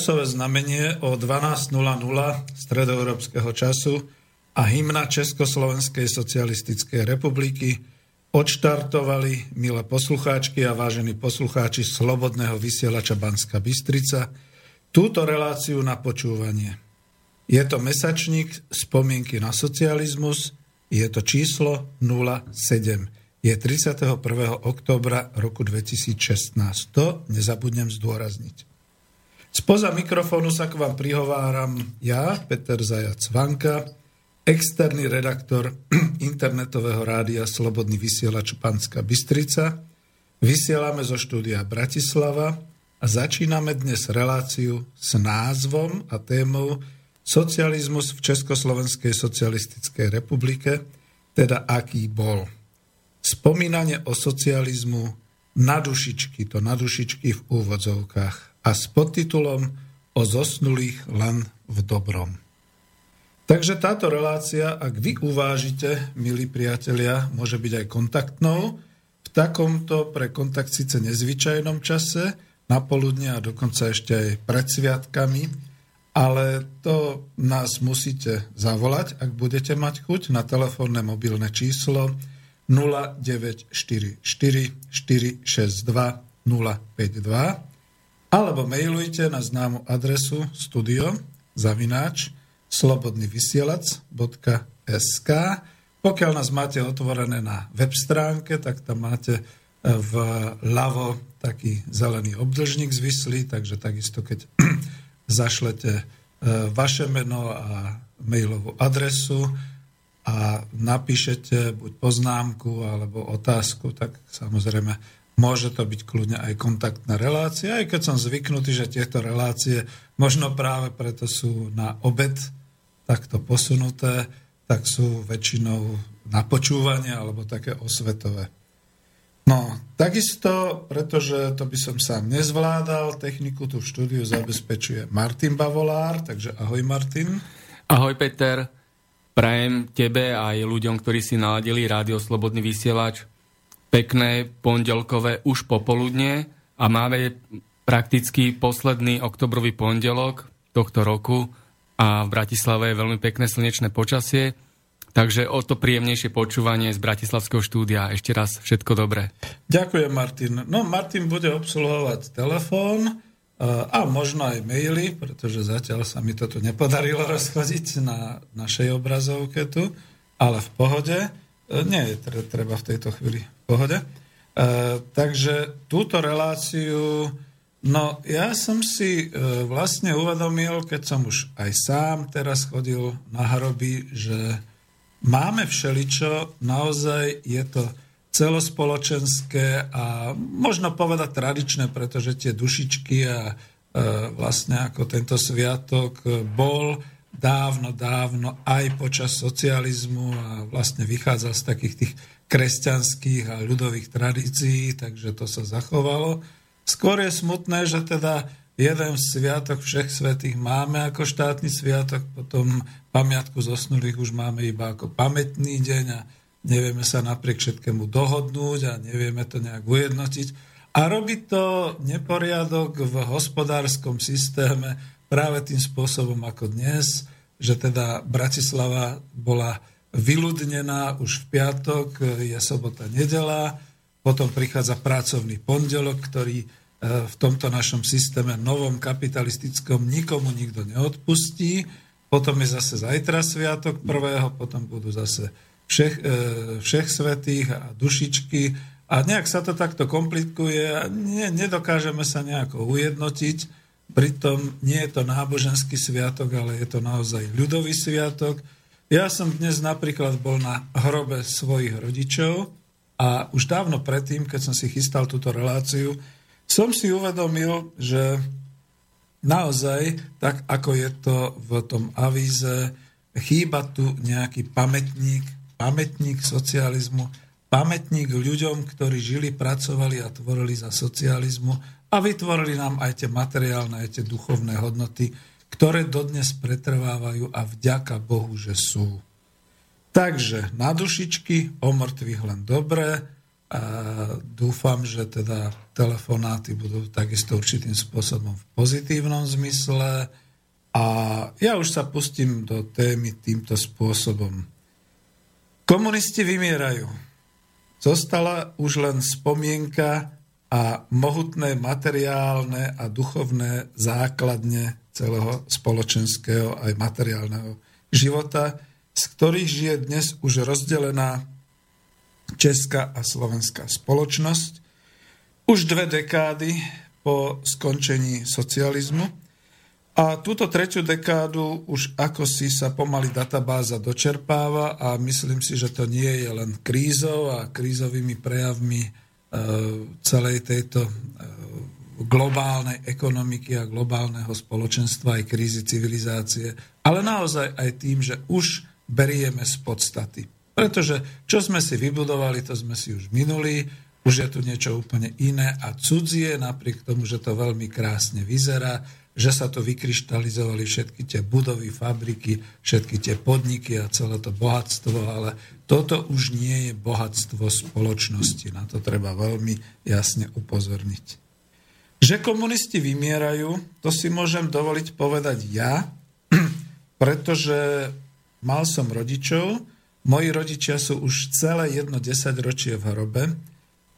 Časové znamenie o 12.00 stredoeurópskeho času a hymna Československej socialistickej republiky odštartovali, milé poslucháčky a vážení poslucháči Slobodného vysielača Banska Bystrica, túto reláciu na počúvanie. Je to mesačník spomienky na socializmus, je to číslo 07. Je 31. oktobra roku 2016. To nezabudnem zdôrazniť. Spoza mikrofónu sa k vám prihováram ja, Peter Zajac Vanka, externý redaktor internetového rádia Slobodný vysielač Panská Bystrica. Vysielame zo štúdia Bratislava a začíname dnes reláciu s názvom a témou Socializmus v Československej socialistickej republike, teda aký bol. Spomínanie o socializmu na dušičky, to na dušičky v úvodzovkách a s podtitulom O zosnulých len v dobrom. Takže táto relácia, ak vy uvážite, milí priatelia, môže byť aj kontaktnou v takomto pre kontakt síce nezvyčajnom čase, na poludne a dokonca ešte aj pred sviatkami, ale to nás musíte zavolať, ak budete mať chuť, na telefónne mobilné číslo 0944 462 052 alebo mailujte na známu adresu studio zavináč slobodnyvysielac.sk Pokiaľ nás máte otvorené na web stránke, tak tam máte e, v ľavo taký zelený obdržník zvislý, takže takisto keď zašlete e, vaše meno a mailovú adresu a napíšete buď poznámku alebo otázku, tak samozrejme Môže to byť kľudne aj kontaktná relácia, aj keď som zvyknutý, že tieto relácie možno práve preto sú na obed takto posunuté, tak sú väčšinou na počúvanie alebo také osvetové. No, takisto, pretože to by som sám nezvládal, techniku tu v štúdiu zabezpečuje Martin Bavolár, takže ahoj Martin. Ahoj Peter, prajem tebe aj ľuďom, ktorí si naladili rádio Slobodný vysielač pekné pondelkové už popoludne a máme prakticky posledný oktobrový pondelok tohto roku a v Bratislave je veľmi pekné slnečné počasie, takže o to príjemnejšie počúvanie z Bratislavského štúdia. Ešte raz všetko dobré. Ďakujem, Martin. No, Martin bude obsluhovať telefón a možno aj maily, pretože zatiaľ sa mi to tu nepodarilo rozchodiť na našej obrazovke tu, ale v pohode. E, nie je treba v tejto chvíli pohode. E, takže túto reláciu, no ja som si e, vlastne uvedomil, keď som už aj sám teraz chodil na hroby, že máme všeličo, naozaj je to celospoločenské a možno povedať tradičné, pretože tie dušičky a vlastne ako tento sviatok bol dávno, dávno aj počas socializmu a vlastne vychádzal z takých tých kresťanských a ľudových tradícií, takže to sa zachovalo. Skôr je smutné, že teda jeden sviatok všech svetých máme ako štátny sviatok, potom pamiatku zosnulých už máme iba ako pamätný deň a nevieme sa napriek všetkému dohodnúť a nevieme to nejak ujednotiť. A robí to neporiadok v hospodárskom systéme, práve tým spôsobom ako dnes, že teda Bratislava bola vyľudnená už v piatok, je sobota, nedela, potom prichádza pracovný pondelok, ktorý e, v tomto našom systéme novom kapitalistickom nikomu nikto neodpustí. Potom je zase zajtra sviatok prvého, potom budú zase všech, e, všech svetých a dušičky. A nejak sa to takto komplikuje a ne, nedokážeme sa nejako ujednotiť. Pritom nie je to náboženský sviatok, ale je to naozaj ľudový sviatok. Ja som dnes napríklad bol na hrobe svojich rodičov a už dávno predtým, keď som si chystal túto reláciu, som si uvedomil, že naozaj, tak ako je to v tom avíze, chýba tu nejaký pamätník, pamätník socializmu, pamätník ľuďom, ktorí žili, pracovali a tvorili za socializmu a vytvorili nám aj tie materiálne, aj tie duchovné hodnoty, ktoré dodnes pretrvávajú a vďaka Bohu, že sú. Takže na dušičky, o mŕtvych len dobré, a dúfam, že teda telefonáty budú takisto určitým spôsobom v pozitívnom zmysle a ja už sa pustím do témy týmto spôsobom. Komunisti vymierajú. Zostala už len spomienka a mohutné materiálne a duchovné základne celého spoločenského aj materiálneho života, z ktorých žije dnes už rozdelená česká a slovenská spoločnosť. Už dve dekády po skončení socializmu. A túto tretiu dekádu už ako si sa pomaly databáza dočerpáva a myslím si, že to nie je len krízou a krízovými prejavmi e, celej tejto e, globálnej ekonomiky a globálneho spoločenstva aj krízy civilizácie, ale naozaj aj tým, že už berieme z podstaty. Pretože čo sme si vybudovali, to sme si už minuli, už je tu niečo úplne iné a cudzie, napriek tomu, že to veľmi krásne vyzerá, že sa to vykryštalizovali všetky tie budovy, fabriky, všetky tie podniky a celé to bohatstvo, ale toto už nie je bohatstvo spoločnosti. Na to treba veľmi jasne upozorniť. Že komunisti vymierajú, to si môžem dovoliť povedať ja, pretože mal som rodičov, moji rodičia sú už celé jedno desaťročie v hrobe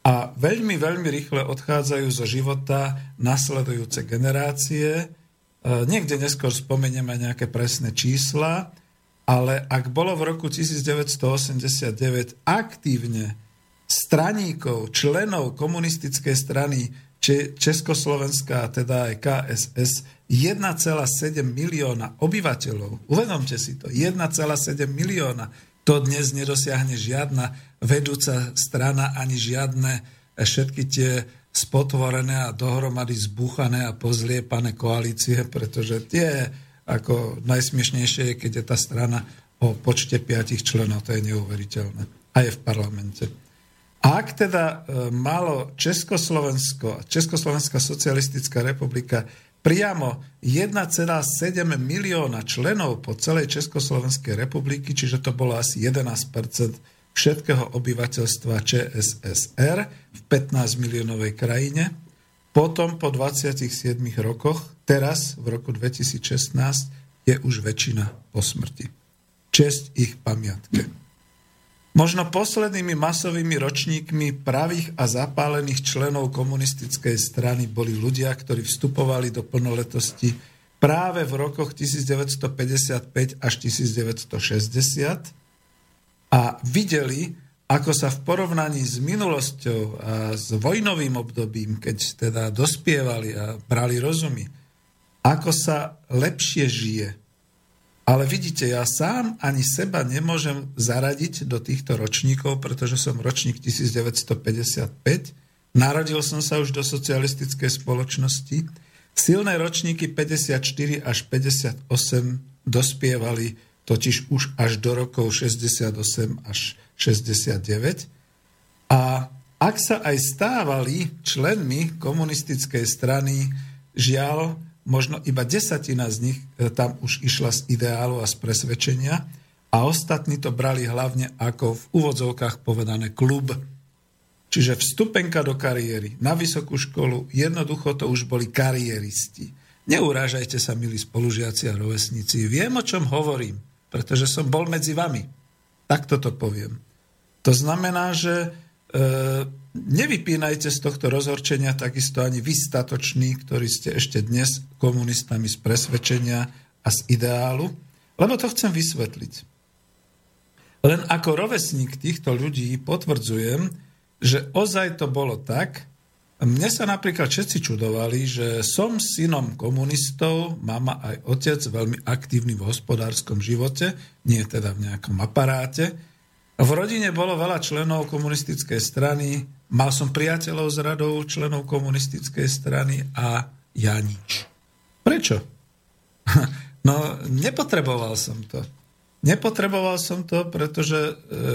a veľmi, veľmi rýchle odchádzajú zo života nasledujúce generácie. E, niekde neskôr spomenieme nejaké presné čísla, ale ak bolo v roku 1989 aktívne straníkov, členov komunistickej strany Československá, teda aj KSS, 1,7 milióna obyvateľov. Uvedomte si to, 1,7 milióna. To dnes nedosiahne žiadna vedúca strana, ani žiadne eh, všetky tie spotvorené a dohromady zbúchané a pozliepané koalície, pretože tie ako najsmiešnejšie je, keď je tá strana o počte piatich členov, to je neuveriteľné. A je v parlamente. A ak teda eh, malo Československo, Československá socialistická republika priamo 1,7 milióna členov po celej Československej republiky, čiže to bolo asi 11% všetkého obyvateľstva ČSSR v 15 miliónovej krajine. Potom po 27 rokoch, teraz v roku 2016, je už väčšina po smrti. Česť ich pamiatke. Možno poslednými masovými ročníkmi pravých a zapálených členov komunistickej strany boli ľudia, ktorí vstupovali do plnoletosti práve v rokoch 1955 až 1960 a videli, ako sa v porovnaní s minulosťou a s vojnovým obdobím, keď teda dospievali a brali rozumy, ako sa lepšie žije, ale vidíte, ja sám ani seba nemôžem zaradiť do týchto ročníkov, pretože som ročník 1955. Narodil som sa už do socialistickej spoločnosti. Silné ročníky 54 až 58 dospievali totiž už až do rokov 68 až 69. A ak sa aj stávali členmi komunistickej strany, žiaľ, možno iba desatina z nich e, tam už išla z ideálu a z presvedčenia a ostatní to brali hlavne ako v úvodzovkách povedané klub. Čiže vstupenka do kariéry, na vysokú školu, jednoducho to už boli kariéristi. Neurážajte sa, milí spolužiaci a rovesníci. Viem, o čom hovorím, pretože som bol medzi vami. Takto to poviem. To znamená, že e, nevypínajte z tohto rozhorčenia takisto ani vy statoční, ktorí ste ešte dnes komunistami z presvedčenia a z ideálu, lebo to chcem vysvetliť. Len ako rovesník týchto ľudí potvrdzujem, že ozaj to bolo tak, mne sa napríklad všetci čudovali, že som synom komunistov, mama aj otec, veľmi aktívny v hospodárskom živote, nie teda v nejakom aparáte, v rodine bolo veľa členov komunistickej strany, mal som priateľov z radou členov komunistickej strany a ja nič. Prečo? No, nepotreboval som to. Nepotreboval som to, pretože e, e,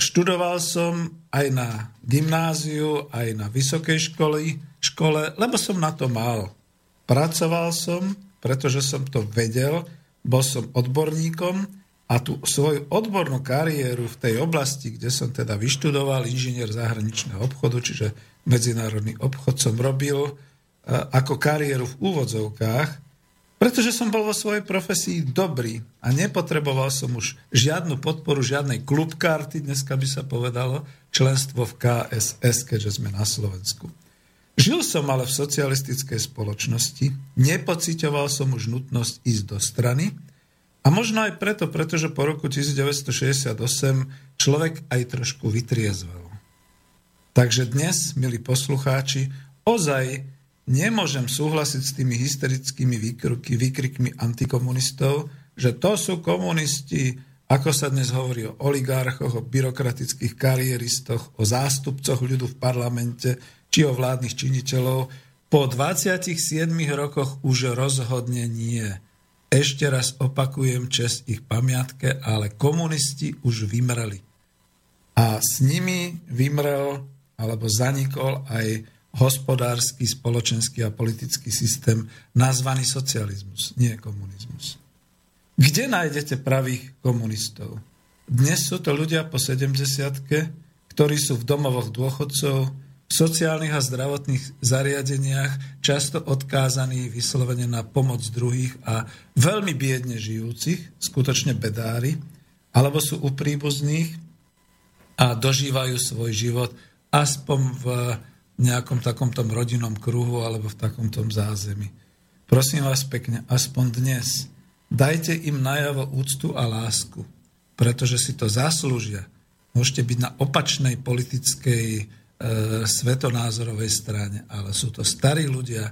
študoval som aj na gymnáziu, aj na vysokej školy, škole, lebo som na to mal. Pracoval som, pretože som to vedel, bol som odborníkom a tú svoju odbornú kariéru v tej oblasti, kde som teda vyštudoval inžinier zahraničného obchodu, čiže medzinárodný obchod som robil e, ako kariéru v úvodzovkách, pretože som bol vo svojej profesii dobrý a nepotreboval som už žiadnu podporu, žiadnej klubkarty, dneska by sa povedalo, členstvo v KSS, keďže sme na Slovensku. Žil som ale v socialistickej spoločnosti, nepocitoval som už nutnosť ísť do strany, a možno aj preto, pretože po roku 1968 človek aj trošku vytriezvel. Takže dnes, milí poslucháči, ozaj nemôžem súhlasiť s tými hysterickými výkruky, výkrikmi antikomunistov, že to sú komunisti, ako sa dnes hovorí o oligarchoch, o byrokratických kariéristoch, o zástupcoch ľudu v parlamente či o vládnych činiteľov. Po 27 rokoch už rozhodne nie. Ešte raz opakujem čest ich pamiatke, ale komunisti už vymreli. A s nimi vymrel alebo zanikol aj hospodársky, spoločenský a politický systém nazvaný socializmus, nie komunizmus. Kde nájdete pravých komunistov? Dnes sú to ľudia po 70 ktorí sú v domovoch dôchodcov, v sociálnych a zdravotných zariadeniach často odkázaní vyslovene na pomoc druhých a veľmi biedne žijúcich, skutočne bedári, alebo sú u príbuzných a dožívajú svoj život aspoň v nejakom takomto rodinnom kruhu alebo v takomto zázemí. Prosím vás pekne, aspoň dnes dajte im najavo úctu a lásku, pretože si to zaslúžia. Môžete byť na opačnej politickej svetonázorovej strane, ale sú to starí ľudia,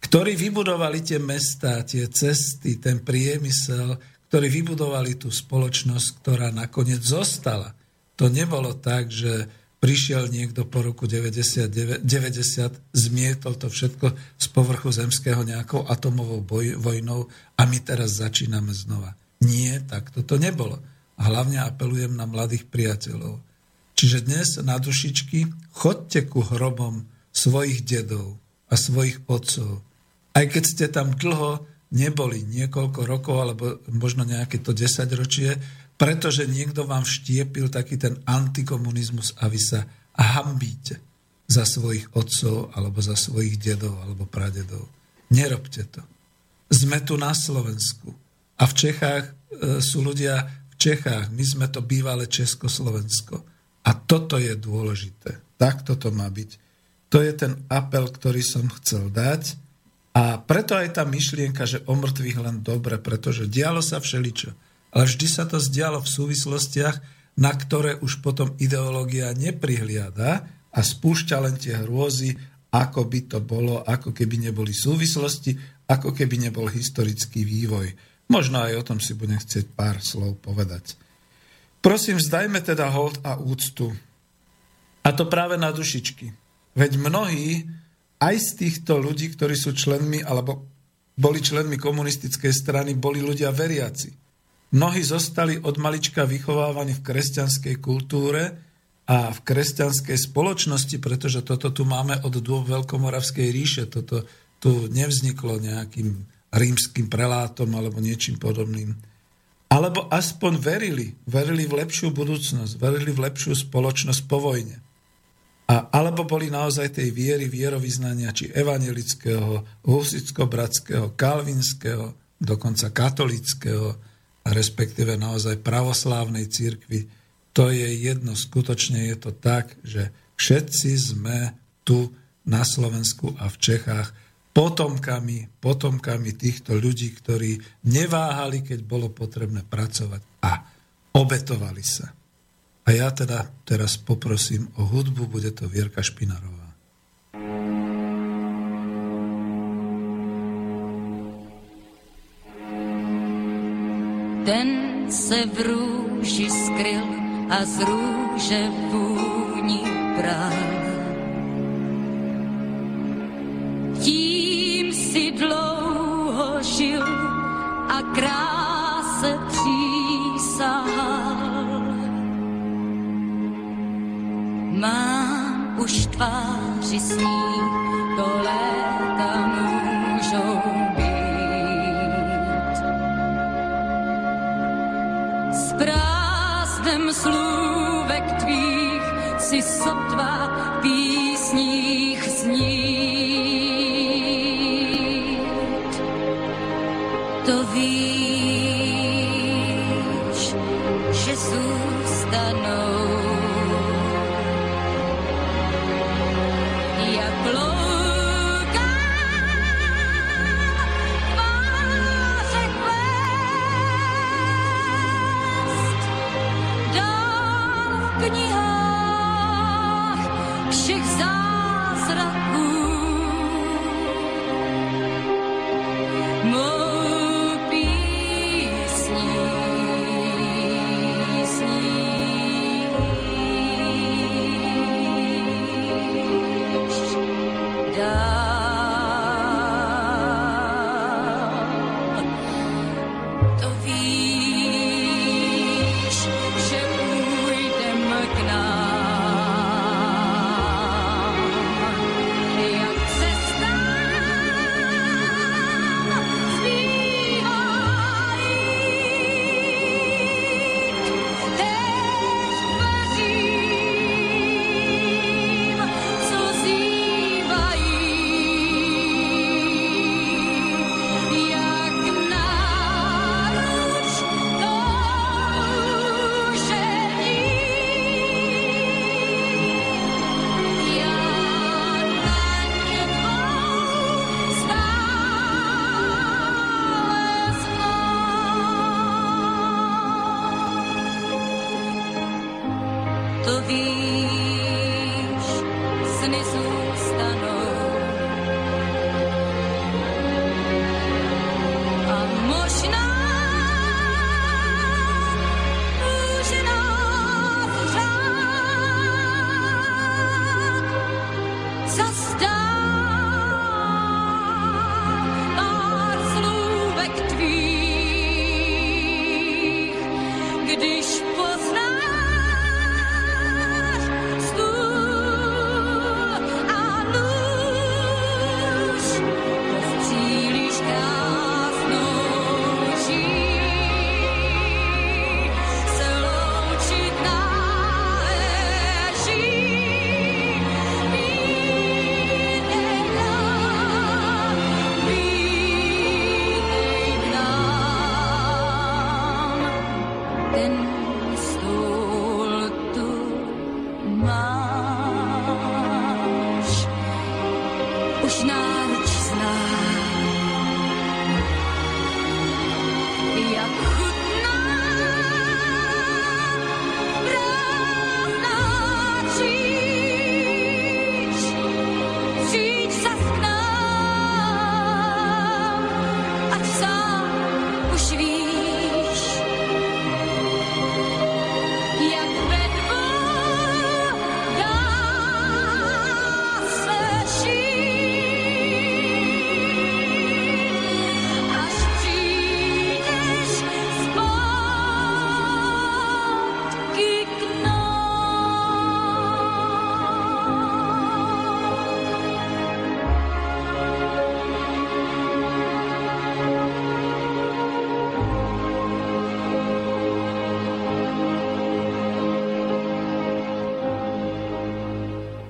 ktorí vybudovali tie mesta, tie cesty, ten priemysel, ktorí vybudovali tú spoločnosť, ktorá nakoniec zostala. To nebolo tak, že prišiel niekto po roku 90, 90 zmietol to všetko z povrchu zemského nejakou atomovou boj, vojnou a my teraz začíname znova. Nie, tak toto nebolo. A hlavne apelujem na mladých priateľov Čiže dnes na dušičky chodte ku hrobom svojich dedov a svojich otcov. Aj keď ste tam dlho neboli, niekoľko rokov, alebo možno nejaké to desaťročie, pretože niekto vám vštiepil taký ten antikomunizmus a vy sa hambíte za svojich otcov, alebo za svojich dedov, alebo pradedov. Nerobte to. Sme tu na Slovensku. A v Čechách e, sú ľudia v Čechách. My sme to bývalé Československo. A toto je dôležité. Tak toto má byť. To je ten apel, ktorý som chcel dať. A preto aj tá myšlienka, že o mŕtvych len dobre, pretože dialo sa všeličo. Ale vždy sa to zdialo v súvislostiach, na ktoré už potom ideológia neprihliada a spúšťa len tie hrôzy, ako by to bolo, ako keby neboli súvislosti, ako keby nebol historický vývoj. Možno aj o tom si budem chcieť pár slov povedať. Prosím, vzdajme teda hold a úctu. A to práve na dušičky. Veď mnohí aj z týchto ľudí, ktorí sú členmi alebo boli členmi komunistickej strany, boli ľudia veriaci. Mnohí zostali od malička vychovávaní v kresťanskej kultúre a v kresťanskej spoločnosti, pretože toto tu máme od dôb Veľkomoravskej ríše. Toto tu nevzniklo nejakým rímským prelátom alebo niečím podobným. Alebo aspoň verili, verili v lepšiu budúcnosť, verili v lepšiu spoločnosť po vojne. A, alebo boli naozaj tej viery, vierovýznania, či evangelického, husicko-bratského, kalvinského, dokonca katolického, respektíve naozaj pravoslávnej církvy. To je jedno, skutočne je to tak, že všetci sme tu na Slovensku a v Čechách potomkami, potomkami týchto ľudí, ktorí neváhali, keď bolo potrebné pracovať a obetovali sa. A ja teda teraz poprosím o hudbu, bude to Vierka Špinarová. Ten se v růži skryl a z růže vůni bral. Si dlouho žil a kráse přísahal. Mám už tváři sní, to léta můžou být. slůvek tvých si sotva písních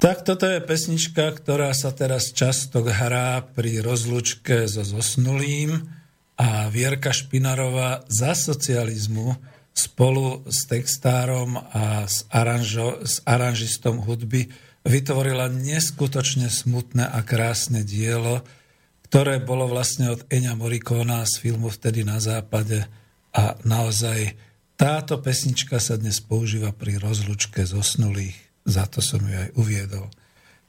Tak toto je pesnička, ktorá sa teraz často hrá pri rozlučke so zosnulým a Vierka Špinarová za socializmu spolu s textárom a s, aranžo, s aranžistom hudby vytvorila neskutočne smutné a krásne dielo, ktoré bolo vlastne od Eňa Morikona z filmu Vtedy na západe a naozaj táto pesnička sa dnes používa pri rozlučke zosnulých. Za to som ju aj uviedol.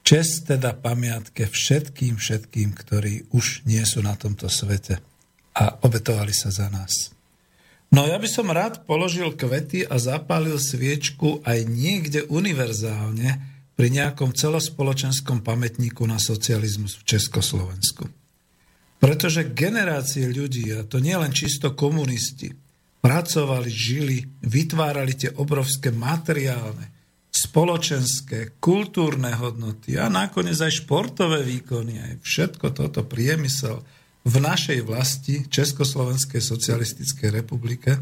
Čest teda pamiatke všetkým, všetkým, ktorí už nie sú na tomto svete a obetovali sa za nás. No ja by som rád položil kvety a zapálil sviečku aj niekde univerzálne pri nejakom celospoločenskom pamätníku na socializmus v Československu. Pretože generácie ľudí, a to nie len čisto komunisti, pracovali, žili, vytvárali tie obrovské materiálne, spoločenské, kultúrne hodnoty a nakoniec aj športové výkony, aj všetko toto priemysel v našej vlasti, Československej socialistickej republike.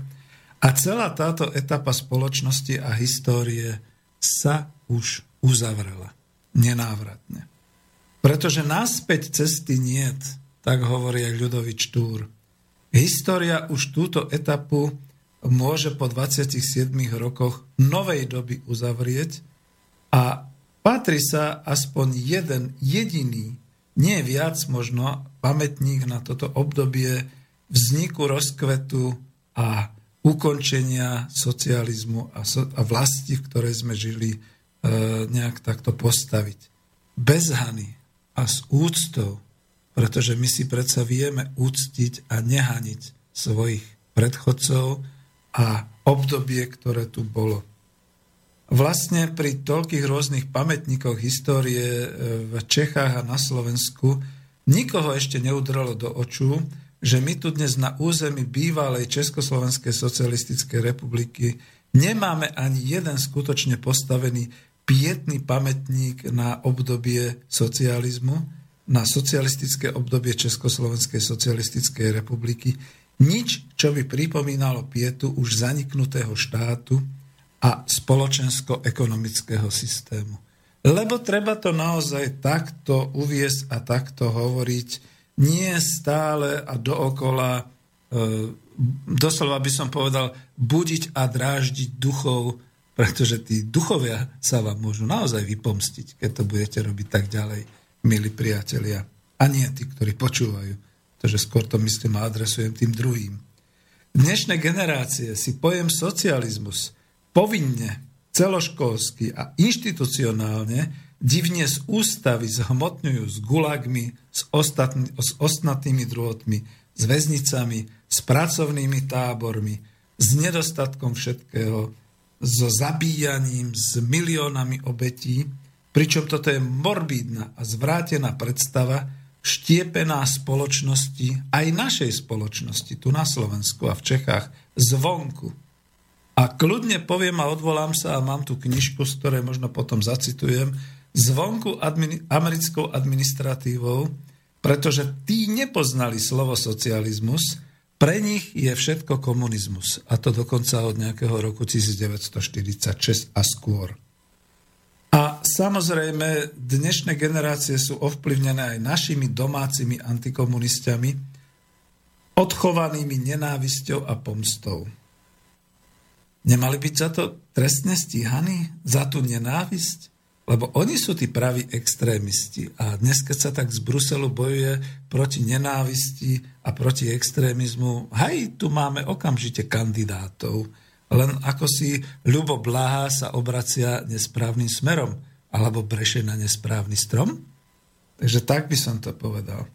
A celá táto etapa spoločnosti a histórie sa už uzavrela nenávratne. Pretože naspäť cesty niet, tak hovorí aj Ľudovič Túr. História už túto etapu môže po 27 rokoch novej doby uzavrieť a patrí sa aspoň jeden jediný, nie viac možno, pamätník na toto obdobie vzniku, rozkvetu a ukončenia socializmu a, so, a vlasti, v ktorej sme žili E, nejak takto postaviť. Bez hany a s úctou, pretože my si predsa vieme úctiť a nehaniť svojich predchodcov a obdobie, ktoré tu bolo. Vlastne pri toľkých rôznych pamätníkoch histórie e, v Čechách a na Slovensku nikoho ešte neudrelo do očú, že my tu dnes na území bývalej Československej socialistickej republiky nemáme ani jeden skutočne postavený pietný pamätník na obdobie socializmu, na socialistické obdobie Československej socialistickej republiky. Nič, čo by pripomínalo pietu už zaniknutého štátu a spoločensko-ekonomického systému. Lebo treba to naozaj takto uviesť a takto hovoriť, nie stále a dookola, e, doslova by som povedal, budiť a dráždiť duchov pretože tí duchovia sa vám môžu naozaj vypomstiť, keď to budete robiť tak ďalej, milí priatelia. A nie tí, ktorí počúvajú. Pretože skôr to myslím a adresujem tým druhým. Dnešné generácie si pojem socializmus povinne, celoškolsky a inštitucionálne divne z ústavy zhmotňujú s gulagmi, s, ostatný, s ostnatými druhotmi, s väznicami, s pracovnými tábormi, s nedostatkom všetkého, so zabíjaním, s miliónami obetí, pričom toto je morbídna a zvrátená predstava štiepená spoločnosti, aj našej spoločnosti, tu na Slovensku a v Čechách, zvonku. A kľudne poviem a odvolám sa, a mám tu knižku, z ktorej možno potom zacitujem, zvonku admini- americkou administratívou, pretože tí nepoznali slovo socializmus, pre nich je všetko komunizmus. A to dokonca od nejakého roku 1946 a skôr. A samozrejme, dnešné generácie sú ovplyvnené aj našimi domácimi antikomunistami, odchovanými nenávisťou a pomstou. Nemali byť za to trestne stíhaní? Za tú nenávisť? Lebo oni sú tí praví extrémisti. A dnes, keď sa tak z Bruselu bojuje proti nenávisti a proti extrémizmu, hej, tu máme okamžite kandidátov. Len ako si Ľubo Blaha sa obracia nesprávnym smerom, alebo breše na nesprávny strom. Takže tak by som to povedal.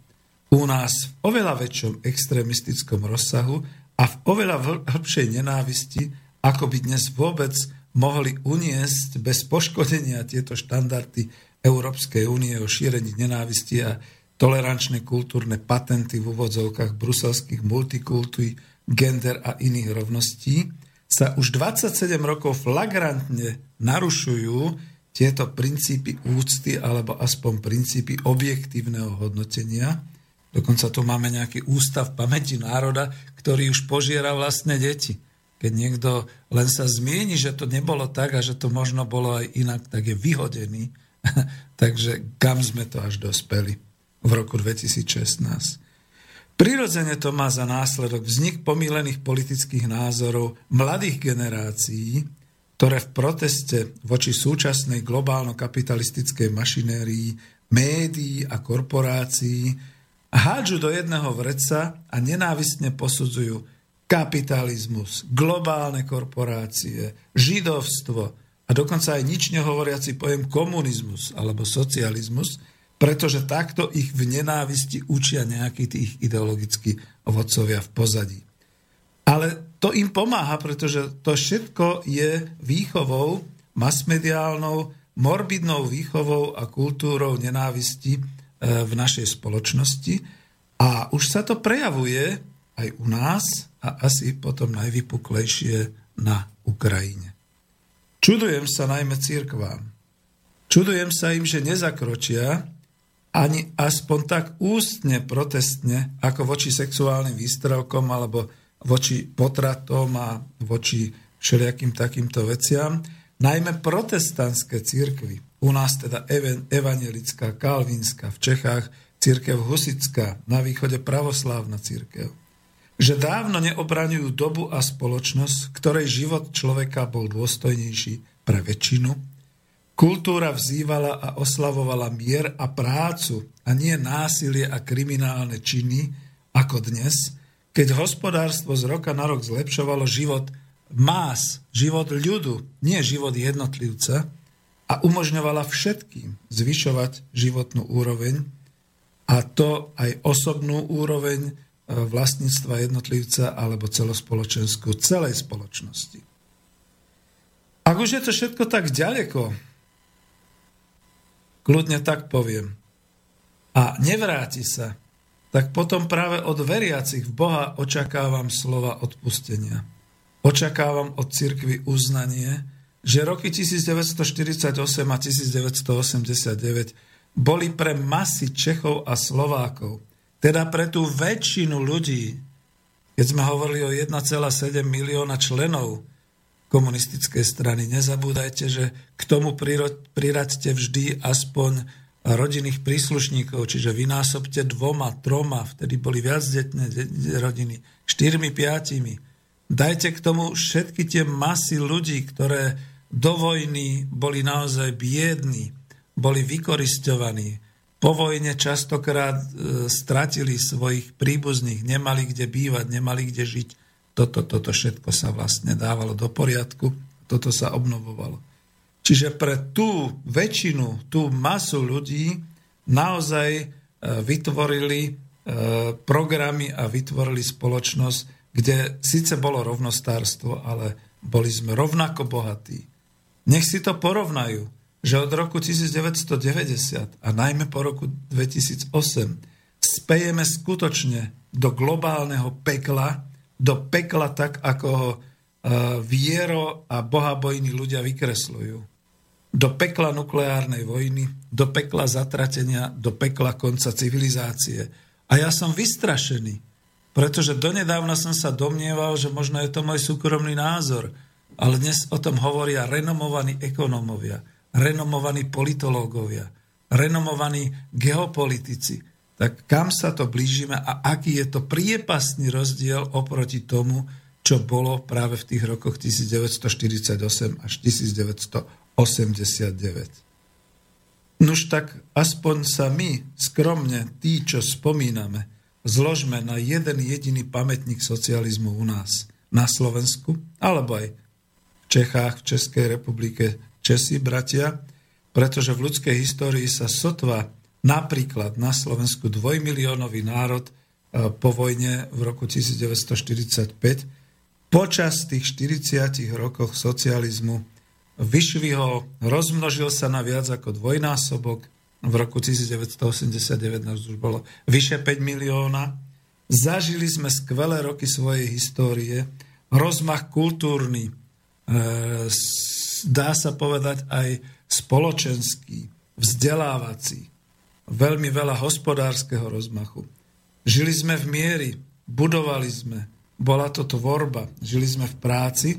U nás v oveľa väčšom extrémistickom rozsahu a v oveľa hĺbšej nenávisti, ako by dnes vôbec mohli uniesť bez poškodenia tieto štandardy Európskej únie o šírení nenávisti a tolerančné kultúrne patenty v úvodzovkách bruselských multikultúry, gender a iných rovností, sa už 27 rokov flagrantne narušujú tieto princípy úcty alebo aspoň princípy objektívneho hodnotenia. Dokonca tu máme nejaký ústav pamäti národa, ktorý už požiera vlastné deti keď niekto len sa zmieni, že to nebolo tak a že to možno bolo aj inak, tak je vyhodený. Takže kam sme to až dospeli v roku 2016. Prirodzene to má za následok vznik pomílených politických názorov mladých generácií, ktoré v proteste voči súčasnej globálno-kapitalistickej mašinérii, médií a korporácií hádžu do jedného vreca a nenávistne posudzujú kapitalizmus, globálne korporácie, židovstvo a dokonca aj nič nehovoriaci pojem komunizmus alebo socializmus, pretože takto ich v nenávisti učia nejakí tých ideologickí vodcovia v pozadí. Ale to im pomáha, pretože to všetko je výchovou, masmediálnou, morbidnou výchovou a kultúrou nenávisti e, v našej spoločnosti. A už sa to prejavuje aj u nás, a asi potom najvypuklejšie na Ukrajine. Čudujem sa najmä církvám. Čudujem sa im, že nezakročia ani aspoň tak ústne protestne, ako voči sexuálnym výstravkom alebo voči potratom a voči všelijakým takýmto veciam. Najmä protestantské církvy, u nás teda evangelická, kalvínska, v Čechách církev husická, na východe pravoslávna církev, že dávno neobraňujú dobu a spoločnosť, ktorej život človeka bol dôstojnejší pre väčšinu, kultúra vzývala a oslavovala mier a prácu a nie násilie a kriminálne činy, ako dnes, keď hospodárstvo z roka na rok zlepšovalo život más, život ľudu, nie život jednotlivca, a umožňovala všetkým zvyšovať životnú úroveň, a to aj osobnú úroveň e, vlastníctva jednotlivca alebo celospoločenskú celej spoločnosti. Ak už je to všetko tak ďaleko, kľudne tak poviem, a nevráti sa, tak potom práve od veriacich v Boha očakávam slova odpustenia. Očakávam od cirkvy uznanie, že roky 1948 a 1989 boli pre masy Čechov a Slovákov, teda pre tú väčšinu ľudí, keď sme hovorili o 1,7 milióna členov komunistickej strany, nezabúdajte, že k tomu priraďte vždy aspoň rodinných príslušníkov, čiže vynásobte dvoma, troma, vtedy boli viacdetné rodiny, štyrmi, piatimi. Dajte k tomu všetky tie masy ľudí, ktoré do vojny boli naozaj biední, boli vykoristovaní. Po vojne častokrát e, stratili svojich príbuzných, nemali kde bývať, nemali kde žiť. Toto, toto všetko sa vlastne dávalo do poriadku, toto sa obnovovalo. Čiže pre tú väčšinu, tú masu ľudí naozaj e, vytvorili e, programy a vytvorili spoločnosť, kde síce bolo rovnostárstvo, ale boli sme rovnako bohatí. Nech si to porovnajú že od roku 1990 a najmä po roku 2008 spejeme skutočne do globálneho pekla, do pekla tak, ako ho uh, viero a bohabojní ľudia vykresľujú. Do pekla nukleárnej vojny, do pekla zatratenia, do pekla konca civilizácie. A ja som vystrašený, pretože donedávna som sa domnieval, že možno je to môj súkromný názor, ale dnes o tom hovoria renomovaní ekonómovia – renomovaní politológovia, renomovaní geopolitici. Tak kam sa to blížime a aký je to priepastný rozdiel oproti tomu, čo bolo práve v tých rokoch 1948 až 1989. Nuž tak aspoň sa my, skromne, tí, čo spomíname, zložme na jeden jediný pamätník socializmu u nás, na Slovensku, alebo aj v Čechách, v Českej republike, Česi, bratia, pretože v ľudskej histórii sa sotva napríklad na Slovensku dvojmiliónový národ e, po vojne v roku 1945 počas tých 40 rokoch socializmu vyšvihol, rozmnožil sa na viac ako dvojnásobok. V roku 1989 nás už bolo vyše 5 milióna. Zažili sme skvelé roky svojej histórie, rozmach kultúrny, e, dá sa povedať aj spoločenský, vzdelávací, veľmi veľa hospodárskeho rozmachu. Žili sme v miery, budovali sme, bola to tvorba, žili sme v práci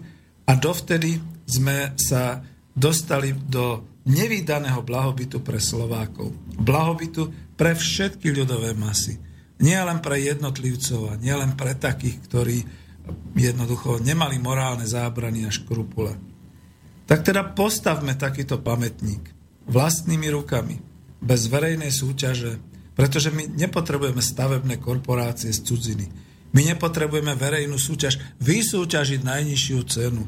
a dovtedy sme sa dostali do nevýdaného blahobytu pre Slovákov. Blahobytu pre všetky ľudové masy. Nie len pre jednotlivcov a nie len pre takých, ktorí jednoducho nemali morálne zábrany a škrupule. Tak teda postavme takýto pamätník vlastnými rukami, bez verejnej súťaže, pretože my nepotrebujeme stavebné korporácie z cudziny. My nepotrebujeme verejnú súťaž, vysúťažiť najnižšiu cenu.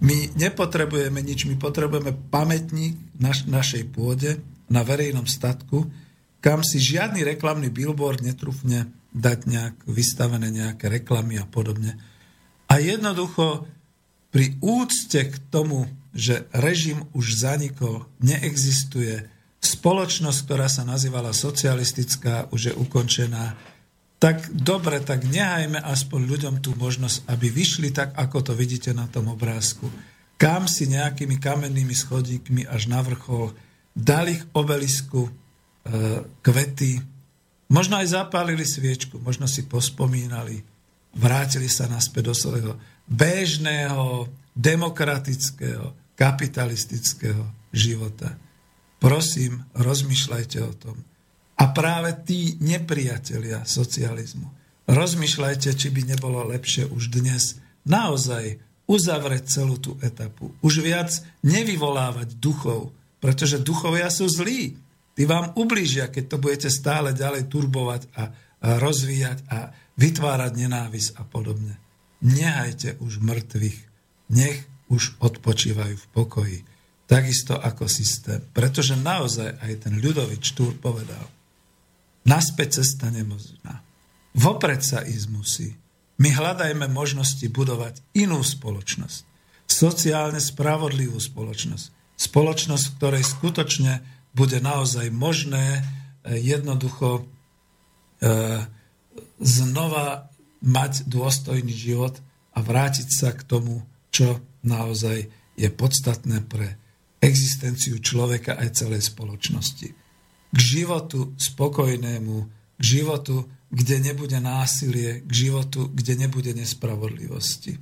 My nepotrebujeme nič, my potrebujeme pamätník naš, našej pôde na verejnom statku, kam si žiadny reklamný billboard netrúfne dať nejak vystavené nejaké reklamy a podobne. A jednoducho pri úcte k tomu, že režim už zanikol, neexistuje, spoločnosť, ktorá sa nazývala socialistická, už je ukončená, tak dobre, tak nehajme aspoň ľuďom tú možnosť, aby vyšli tak, ako to vidíte na tom obrázku. Kam si nejakými kamennými schodíkmi až na vrchol, dali k obelisku e, kvety, možno aj zapálili sviečku, možno si pospomínali, vrátili sa naspäť do svojho bežného, demokratického, kapitalistického života. Prosím, rozmýšľajte o tom. A práve tí nepriatelia socializmu, rozmýšľajte, či by nebolo lepšie už dnes naozaj uzavrieť celú tú etapu. Už viac nevyvolávať duchov, pretože duchovia sú zlí. Tí vám ublížia, keď to budete stále ďalej turbovať a, rozvíjať a vytvárať nenávisť a podobne. Nehajte už mŕtvych, nech už odpočívajú v pokoji. Takisto ako systém. Pretože naozaj aj ten ľudovič Štúr povedal, naspäť cesta nemožná. Vopred sa ísť musí. My hľadajme možnosti budovať inú spoločnosť. Sociálne spravodlivú spoločnosť. Spoločnosť, v ktorej skutočne bude naozaj možné e, jednoducho e, znova mať dôstojný život a vrátiť sa k tomu, čo naozaj je podstatné pre existenciu človeka aj celej spoločnosti. K životu spokojnému, k životu, kde nebude násilie, k životu, kde nebude nespravodlivosti.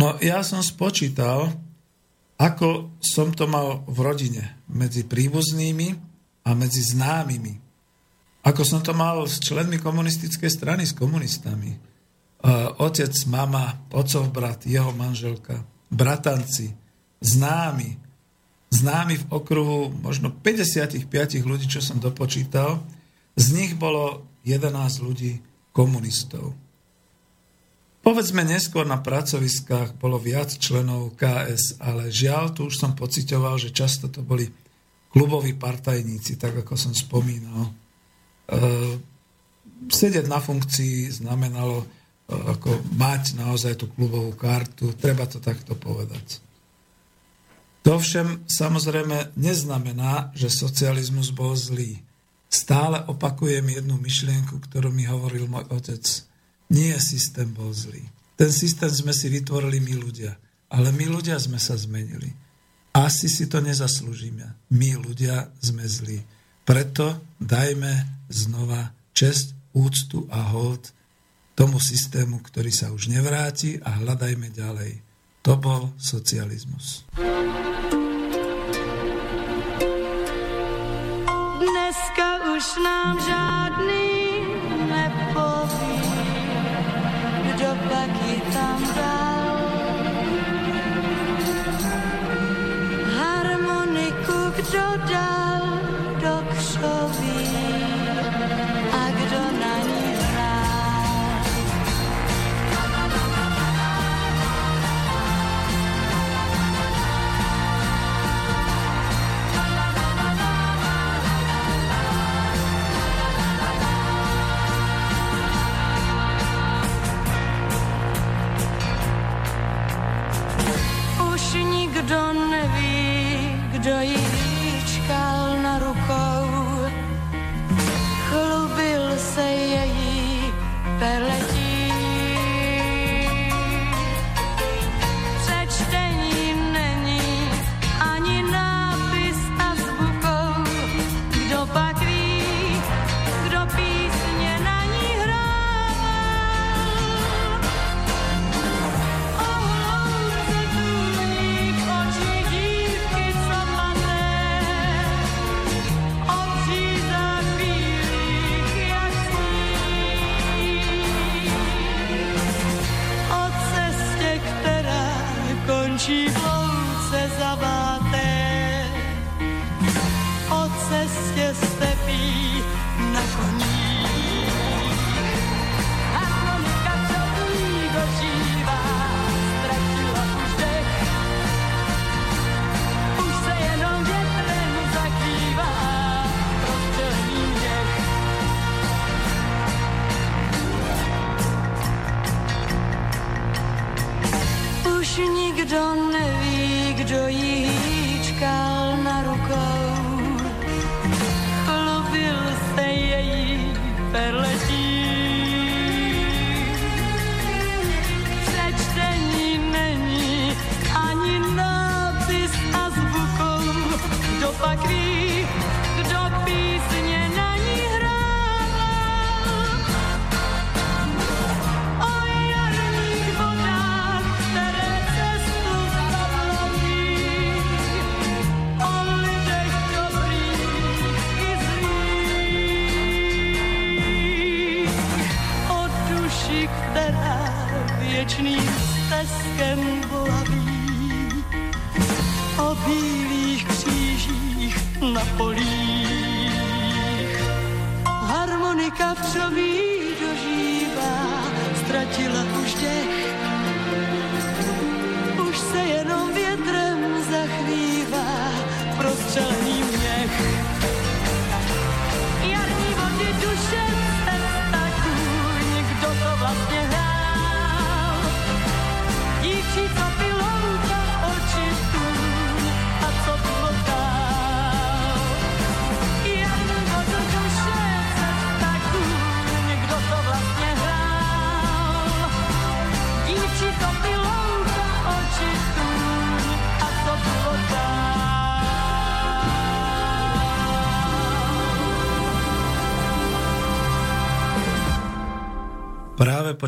No ja som spočítal, ako som to mal v rodine medzi príbuznými a medzi známymi. Ako som to mal s členmi komunistickej strany, s komunistami. Otec, mama, otcov brat, jeho manželka, bratanci, známi, známi v okruhu možno 55 ľudí, čo som dopočítal, z nich bolo 11 ľudí komunistov. Povedzme, neskôr na pracoviskách bolo viac členov KS, ale žiaľ, tu už som pocitoval, že často to boli kluboví partajníci, tak ako som spomínal. E, sedieť na funkcii znamenalo e, ako mať naozaj tú klubovú kartu, treba to takto povedať. To všem samozrejme neznamená, že socializmus bol zlý. Stále opakujem jednu myšlienku, ktorú mi hovoril môj otec – nie systém bol zlý. Ten systém sme si vytvorili my ľudia. Ale my ľudia sme sa zmenili. Asi si to nezaslúžime. My ľudia sme zlí. Preto dajme znova čest, úctu a hold tomu systému, ktorý sa už nevráti a hľadajme ďalej. To bol socializmus. Dneska už nám žádný nepoví kdo pak ji tam dal. Harmoniku kdo dal do křoví.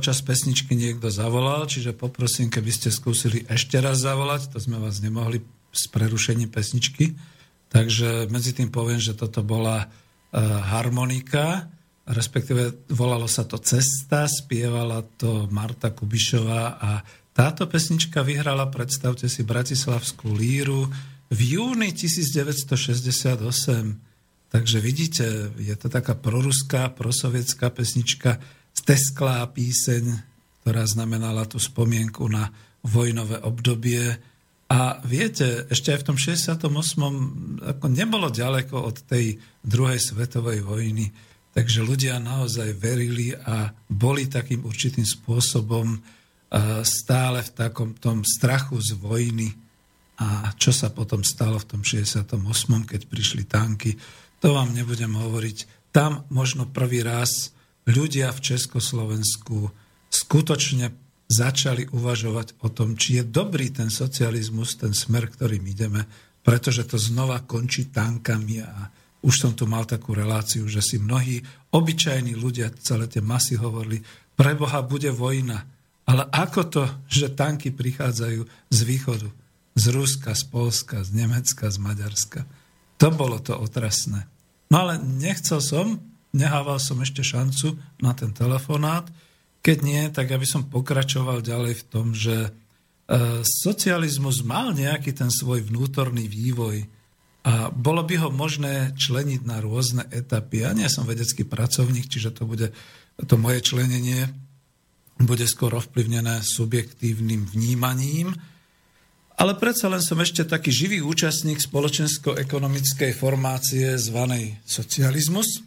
Počas pesničky niekto zavolal, čiže poprosím, keby ste skúsili ešte raz zavolať, to sme vás nemohli s prerušením pesničky. Takže medzi tým poviem, že toto bola uh, harmonika, respektíve volalo sa to Cesta, spievala to Marta Kubišová a táto pesnička vyhrala, predstavte si, Bratislavskú líru v júni 1968. Takže vidíte, je to taká proruská, prosovietská pesnička, stesklá píseň, ktorá znamenala tú spomienku na vojnové obdobie. A viete, ešte aj v tom 68. Ako nebolo ďaleko od tej druhej svetovej vojny, takže ľudia naozaj verili a boli takým určitým spôsobom stále v takom tom strachu z vojny. A čo sa potom stalo v tom 68., keď prišli tanky, to vám nebudem hovoriť. Tam možno prvý raz ľudia v Československu skutočne začali uvažovať o tom, či je dobrý ten socializmus, ten smer, ktorým ideme, pretože to znova končí tankami a už som tu mal takú reláciu, že si mnohí obyčajní ľudia, celé tie masy hovorili, pre Boha bude vojna. Ale ako to, že tanky prichádzajú z východu, z Ruska, z Polska, z Nemecka, z Maďarska. To bolo to otrasné. No ale nechcel som, nehával som ešte šancu na ten telefonát. Keď nie, tak aby som pokračoval ďalej v tom, že e, socializmus mal nejaký ten svoj vnútorný vývoj a bolo by ho možné členiť na rôzne etapy. Ja nie som vedecký pracovník, čiže to bude to moje členenie bude skôr ovplyvnené subjektívnym vnímaním, ale predsa len som ešte taký živý účastník spoločensko-ekonomickej formácie zvanej socializmus,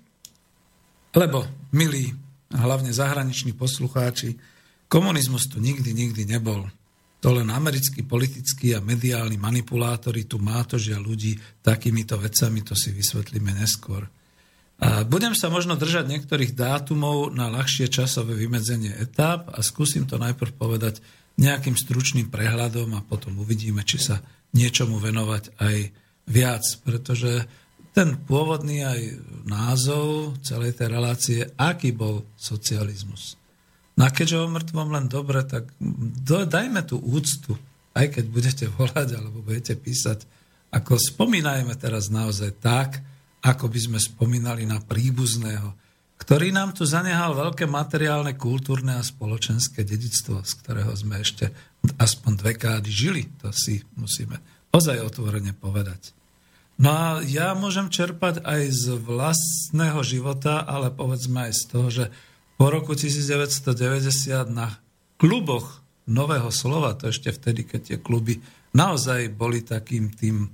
lebo, milí, hlavne zahraniční poslucháči, komunizmus tu nikdy, nikdy nebol. To len americkí politickí a mediálni manipulátori tu mátožia ľudí takýmito vecami, to si vysvetlíme neskôr. A budem sa možno držať niektorých dátumov na ľahšie časové vymedzenie etáp a skúsim to najprv povedať nejakým stručným prehľadom a potom uvidíme, či sa niečomu venovať aj viac, pretože ten pôvodný aj názov celej tej relácie, aký bol socializmus. No a keďže o mŕtvom len dobre, tak do, dajme tú úctu, aj keď budete volať alebo budete písať, ako spomínajme teraz naozaj tak, ako by sme spomínali na príbuzného, ktorý nám tu zanehal veľké materiálne, kultúrne a spoločenské dedictvo, z ktorého sme ešte aspoň dve kády žili. To si musíme ozaj otvorene povedať. No a ja môžem čerpať aj z vlastného života, ale povedzme aj z toho, že po roku 1990 na kluboch Nového slova, to ešte vtedy, keď tie kluby naozaj boli takým tým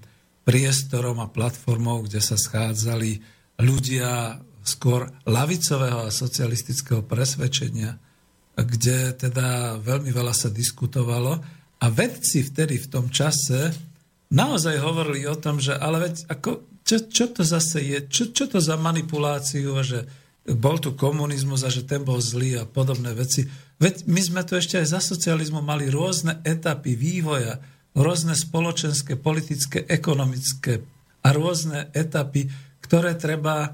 priestorom a platformou, kde sa schádzali ľudia skôr lavicového a socialistického presvedčenia, kde teda veľmi veľa sa diskutovalo a vedci vtedy v tom čase naozaj hovorili o tom, že ale veď ako, čo, čo to zase je, čo, čo to za manipuláciu, že bol tu komunizmus a že ten bol zlý a podobné veci. Veď my sme tu ešte aj za socializmu mali rôzne etapy vývoja, rôzne spoločenské, politické, ekonomické a rôzne etapy, ktoré treba e,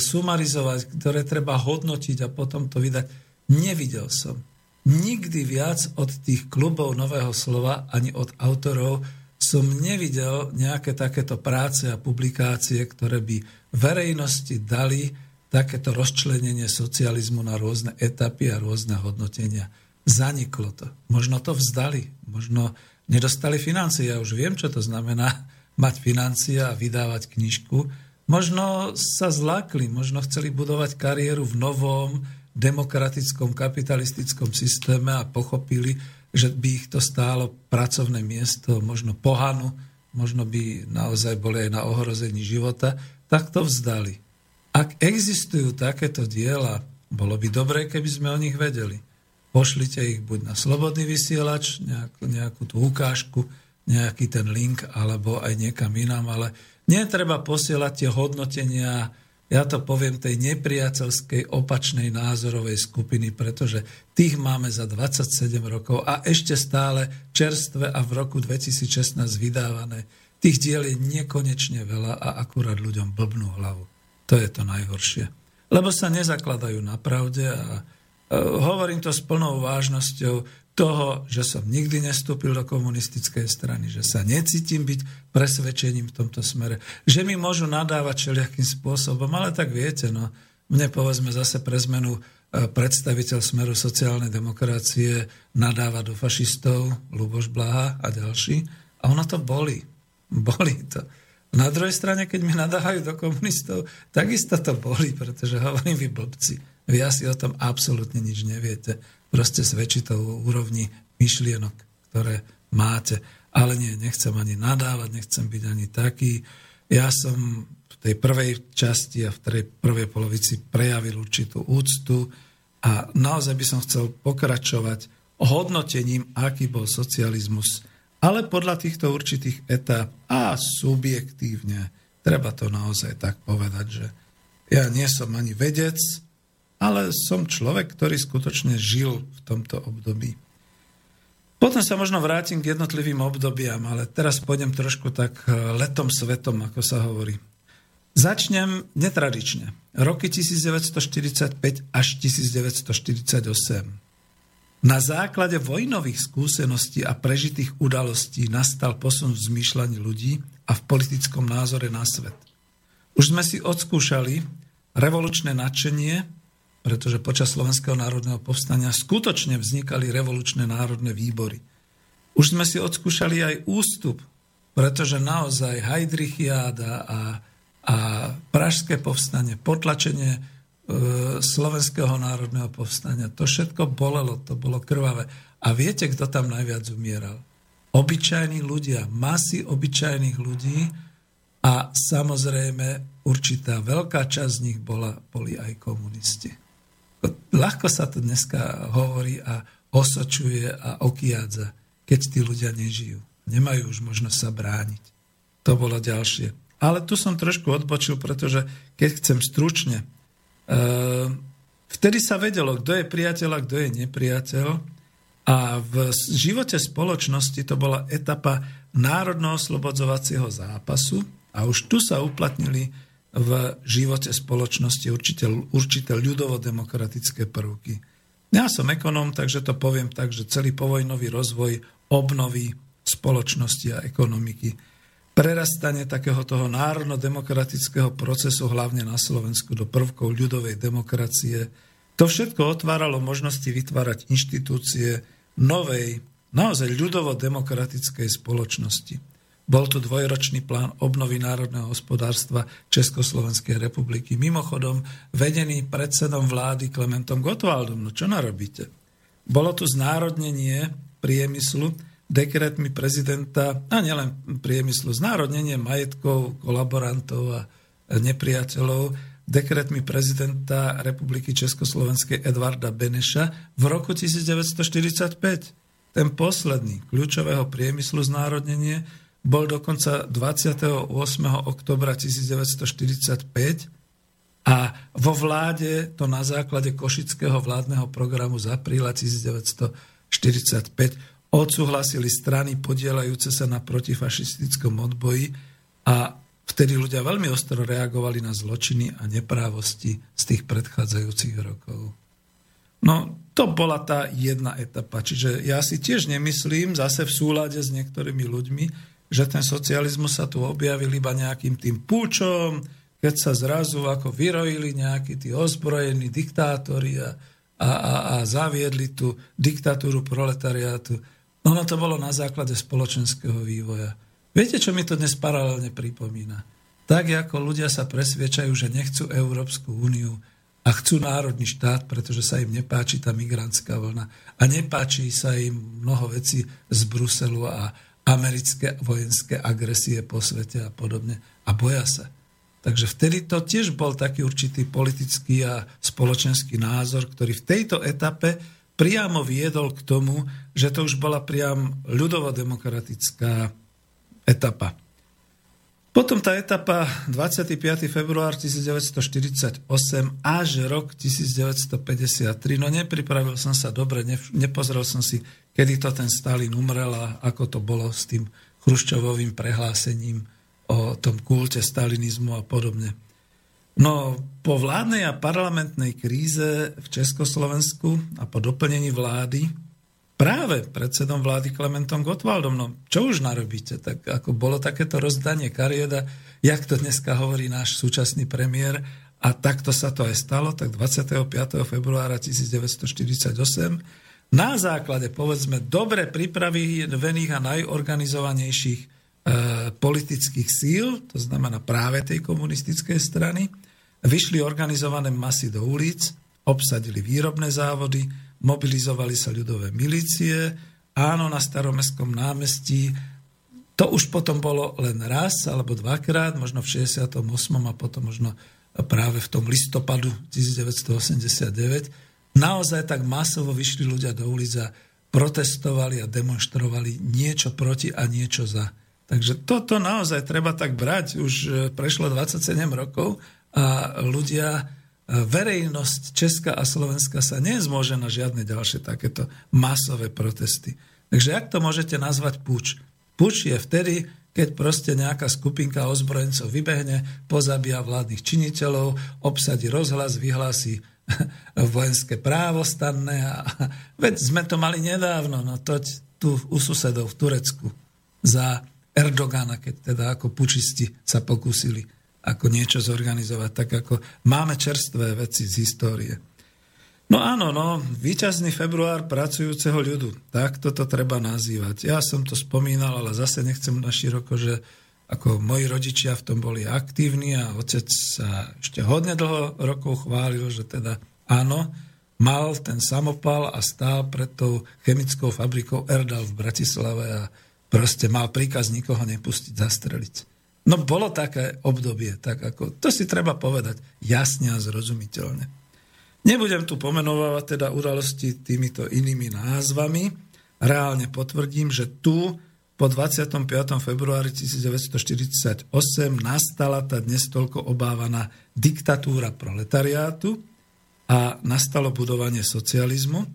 sumarizovať, ktoré treba hodnotiť a potom to vydať. Nevidel som nikdy viac od tých klubov Nového slova ani od autorov som nevidel nejaké takéto práce a publikácie, ktoré by verejnosti dali takéto rozčlenenie socializmu na rôzne etapy a rôzne hodnotenia. Zaniklo to. Možno to vzdali, možno nedostali financie. Ja už viem, čo to znamená mať financie a vydávať knižku. Možno sa zlákli, možno chceli budovať kariéru v novom demokratickom kapitalistickom systéme a pochopili, že by ich to stálo pracovné miesto, možno pohanu, možno by naozaj boli aj na ohrození života, tak to vzdali. Ak existujú takéto diela, bolo by dobré, keby sme o nich vedeli. Pošlite ich buď na slobodný vysielač, nejakú, nejakú tú ukážku, nejaký ten link, alebo aj niekam inám, ale netreba posielať tie hodnotenia, ja to poviem, tej nepriateľskej opačnej názorovej skupiny, pretože tých máme za 27 rokov a ešte stále čerstve a v roku 2016 vydávané. Tých diel je nekonečne veľa a akurát ľuďom blbnú hlavu. To je to najhoršie. Lebo sa nezakladajú na pravde a hovorím to s plnou vážnosťou toho, že som nikdy nestúpil do komunistickej strany, že sa necítim byť presvedčením v tomto smere, že mi môžu nadávať všelijakým spôsobom, ale tak viete, no, mne povedzme zase pre zmenu e, predstaviteľ Smeru sociálnej demokracie nadáva do fašistov, Luboš Blaha a ďalší. A ono to boli. Boli to. Na druhej strane, keď mi nadávajú do komunistov, takisto to boli, pretože hovorím vy blbci. Vy asi o tom absolútne nič neviete proste svedčí to o úrovni myšlienok, ktoré máte. Ale nie, nechcem ani nadávať, nechcem byť ani taký. Ja som v tej prvej časti a v tej prvej polovici prejavil určitú úctu a naozaj by som chcel pokračovať hodnotením, aký bol socializmus, ale podľa týchto určitých etáp a subjektívne, treba to naozaj tak povedať, že ja nie som ani vedec, ale som človek, ktorý skutočne žil v tomto období. Potom sa možno vrátim k jednotlivým obdobiam, ale teraz pôjdem trošku tak eh, letom svetom, ako sa hovorí. Začnem netradične. Roky 1945 až 1948. Na základe vojnových skúseností a prežitých udalostí nastal posun v zmýšľaní ľudí a v politickom názore na svet. Už sme si odskúšali revolučné nadšenie, pretože počas Slovenského národného povstania skutočne vznikali revolučné národné výbory. Už sme si odskúšali aj ústup, pretože naozaj Heidrichiáda a, a Pražské povstanie, potlačenie e, Slovenského národného povstania, to všetko bolelo, to bolo krvavé. A viete, kto tam najviac umieral? Obyčajní ľudia, masy obyčajných ľudí a samozrejme určitá veľká časť z nich bola, boli aj komunisti. Ľahko sa to dneska hovorí a osočuje a okiadza, keď tí ľudia nežijú. Nemajú už možnosť sa brániť. To bolo ďalšie. Ale tu som trošku odbočil, pretože keď chcem stručne, uh, vtedy sa vedelo, kto je priateľ a kto je nepriateľ. A v živote spoločnosti to bola etapa národno-oslobodzovacieho zápasu a už tu sa uplatnili v živote spoločnosti určite, určité ľudovo-demokratické prvky. Ja som ekonóm, takže to poviem tak, že celý povojnový rozvoj obnovy spoločnosti a ekonomiky, prerastanie takého toho národno-demokratického procesu, hlavne na Slovensku, do prvkov ľudovej demokracie, to všetko otváralo možnosti vytvárať inštitúcie novej, naozaj ľudovo-demokratickej spoločnosti. Bol tu dvojročný plán obnovy národného hospodárstva Československej republiky. Mimochodom, vedený predsedom vlády Klementom Gottwaldom. No čo narobíte? Bolo tu znárodnenie priemyslu dekretmi prezidenta, a nielen priemyslu, znárodnenie majetkov, kolaborantov a nepriateľov, dekretmi prezidenta Republiky Československej Edvarda Beneša v roku 1945. Ten posledný kľúčového priemyslu znárodnenie bol dokonca 28. oktobra 1945 a vo vláde to na základe Košického vládneho programu z apríla 1945 odsúhlasili strany podielajúce sa na protifašistickom odboji a vtedy ľudia veľmi ostro reagovali na zločiny a neprávosti z tých predchádzajúcich rokov. No, to bola tá jedna etapa. Čiže ja si tiež nemyslím, zase v súlade s niektorými ľuďmi, že ten socializmus sa tu objavil iba nejakým tým púčom, keď sa zrazu ako vyrojili nejakí tí ozbrojení diktátori a a, a, a zaviedli tú diktatúru proletariátu. Ono to bolo na základe spoločenského vývoja. Viete, čo mi to dnes paralelne pripomína? Tak, ako ľudia sa presviečajú, že nechcú Európsku úniu a chcú národný štát, pretože sa im nepáči tá migrantská vlna a nepáči sa im mnoho vecí z Bruselu a americké vojenské agresie po svete a podobne a boja sa. Takže vtedy to tiež bol taký určitý politický a spoločenský názor, ktorý v tejto etape priamo viedol k tomu, že to už bola priam ľudovo-demokratická etapa. Potom tá etapa 25. február 1948 až rok 1953. No nepripravil som sa dobre, nepozrel som si, kedy to ten Stalin umrel a ako to bolo s tým Chruščovovým prehlásením o tom kulte stalinizmu a podobne. No, po vládnej a parlamentnej kríze v Československu a po doplnení vlády práve predsedom vlády Klementom Gottwaldom. No, čo už narobíte? Tak ako bolo takéto rozdanie karieda, jak to dneska hovorí náš súčasný premiér, a takto sa to aj stalo, tak 25. februára 1948 na základe, povedzme, dobre pripravených a najorganizovanejších e, politických síl, to znamená práve tej komunistickej strany, vyšli organizované masy do ulic, obsadili výrobné závody, mobilizovali sa ľudové milície, áno, na staromestskom námestí, to už potom bolo len raz alebo dvakrát, možno v 68. a potom možno práve v tom listopadu 1989. Naozaj tak masovo vyšli ľudia do ulic a protestovali a demonstrovali niečo proti a niečo za. Takže toto naozaj treba tak brať. Už prešlo 27 rokov a ľudia verejnosť Česka a Slovenska sa nezmôže na žiadne ďalšie takéto masové protesty. Takže jak to môžete nazvať puč? Puč je vtedy, keď proste nejaká skupinka ozbrojencov vybehne, pozabíja vládnych činiteľov, obsadí rozhlas, vyhlási vojenské právo stanné. A, veď sme to mali nedávno, no to tu u susedov v Turecku za Erdogana, keď teda ako pučisti sa pokúsili ako niečo zorganizovať, tak ako máme čerstvé veci z histórie. No áno, no, výťazný február pracujúceho ľudu. Tak toto treba nazývať. Ja som to spomínal, ale zase nechcem na široko, že ako moji rodičia v tom boli aktívni a otec sa ešte hodne dlho rokov chválil, že teda áno, mal ten samopal a stál pred tou chemickou fabrikou Erdal v Bratislave a proste mal príkaz nikoho nepustiť zastreliť. No bolo také obdobie, tak ako, to si treba povedať jasne a zrozumiteľne. Nebudem tu pomenovať teda udalosti týmito inými názvami. Reálne potvrdím, že tu po 25. februári 1948 nastala tá dnes toľko obávaná diktatúra proletariátu a nastalo budovanie socializmu.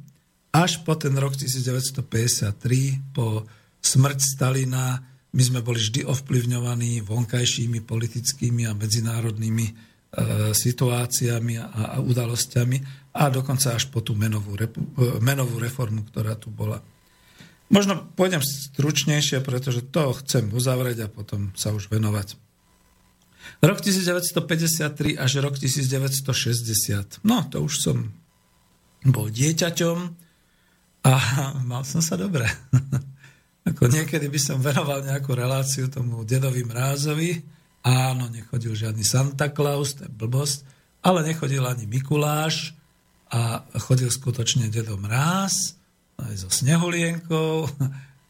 Až po ten rok 1953, po smrť Stalina, my sme boli vždy ovplyvňovaní vonkajšími politickými a medzinárodnými e, situáciami a, a udalosťami a dokonca až po tú menovú, repu, e, menovú reformu, ktorá tu bola. Možno pôjdem stručnejšie, pretože to chcem uzavrieť a potom sa už venovať. Rok 1953 až rok 1960. No, to už som bol dieťaťom a mal som sa dobre. Ako niekedy by som venoval nejakú reláciu tomu dedovi Mrázovi. Áno, nechodil žiadny Santa Claus, to je blbosť, ale nechodil ani Mikuláš a chodil skutočne dedo Mráz aj so snehulienkou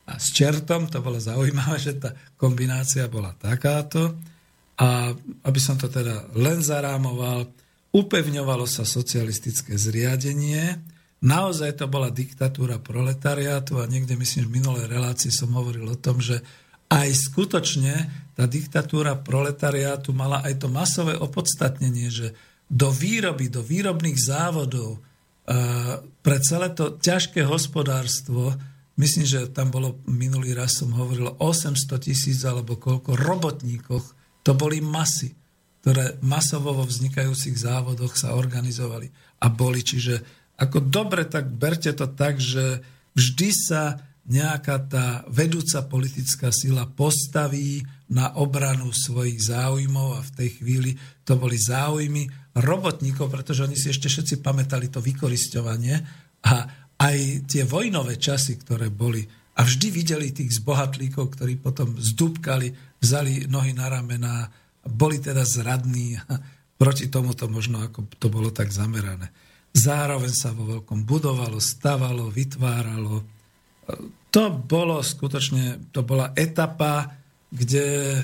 a s čertom. To bolo zaujímavé, že tá kombinácia bola takáto. A aby som to teda len zarámoval, upevňovalo sa socialistické zriadenie, Naozaj to bola diktatúra proletariátu a niekde myslím, v minulej relácii som hovoril o tom, že aj skutočne tá diktatúra proletariátu mala aj to masové opodstatnenie, že do výroby, do výrobných závodov pre celé to ťažké hospodárstvo, myslím, že tam bolo, minulý raz som hovoril, 800 tisíc alebo koľko robotníkoch, to boli masy, ktoré masovo vo vznikajúcich závodoch sa organizovali a boli, čiže ako dobre, tak berte to tak, že vždy sa nejaká tá vedúca politická sila postaví na obranu svojich záujmov a v tej chvíli to boli záujmy robotníkov, pretože oni si ešte všetci pamätali to vykorisťovanie a aj tie vojnové časy, ktoré boli a vždy videli tých zbohatlíkov, ktorí potom zdúbkali, vzali nohy na ramena, boli teda zradní a proti tomu to možno ako to bolo tak zamerané. Zároveň sa vo veľkom budovalo, stavalo, vytváralo. To bolo skutočne, to bola etapa, kde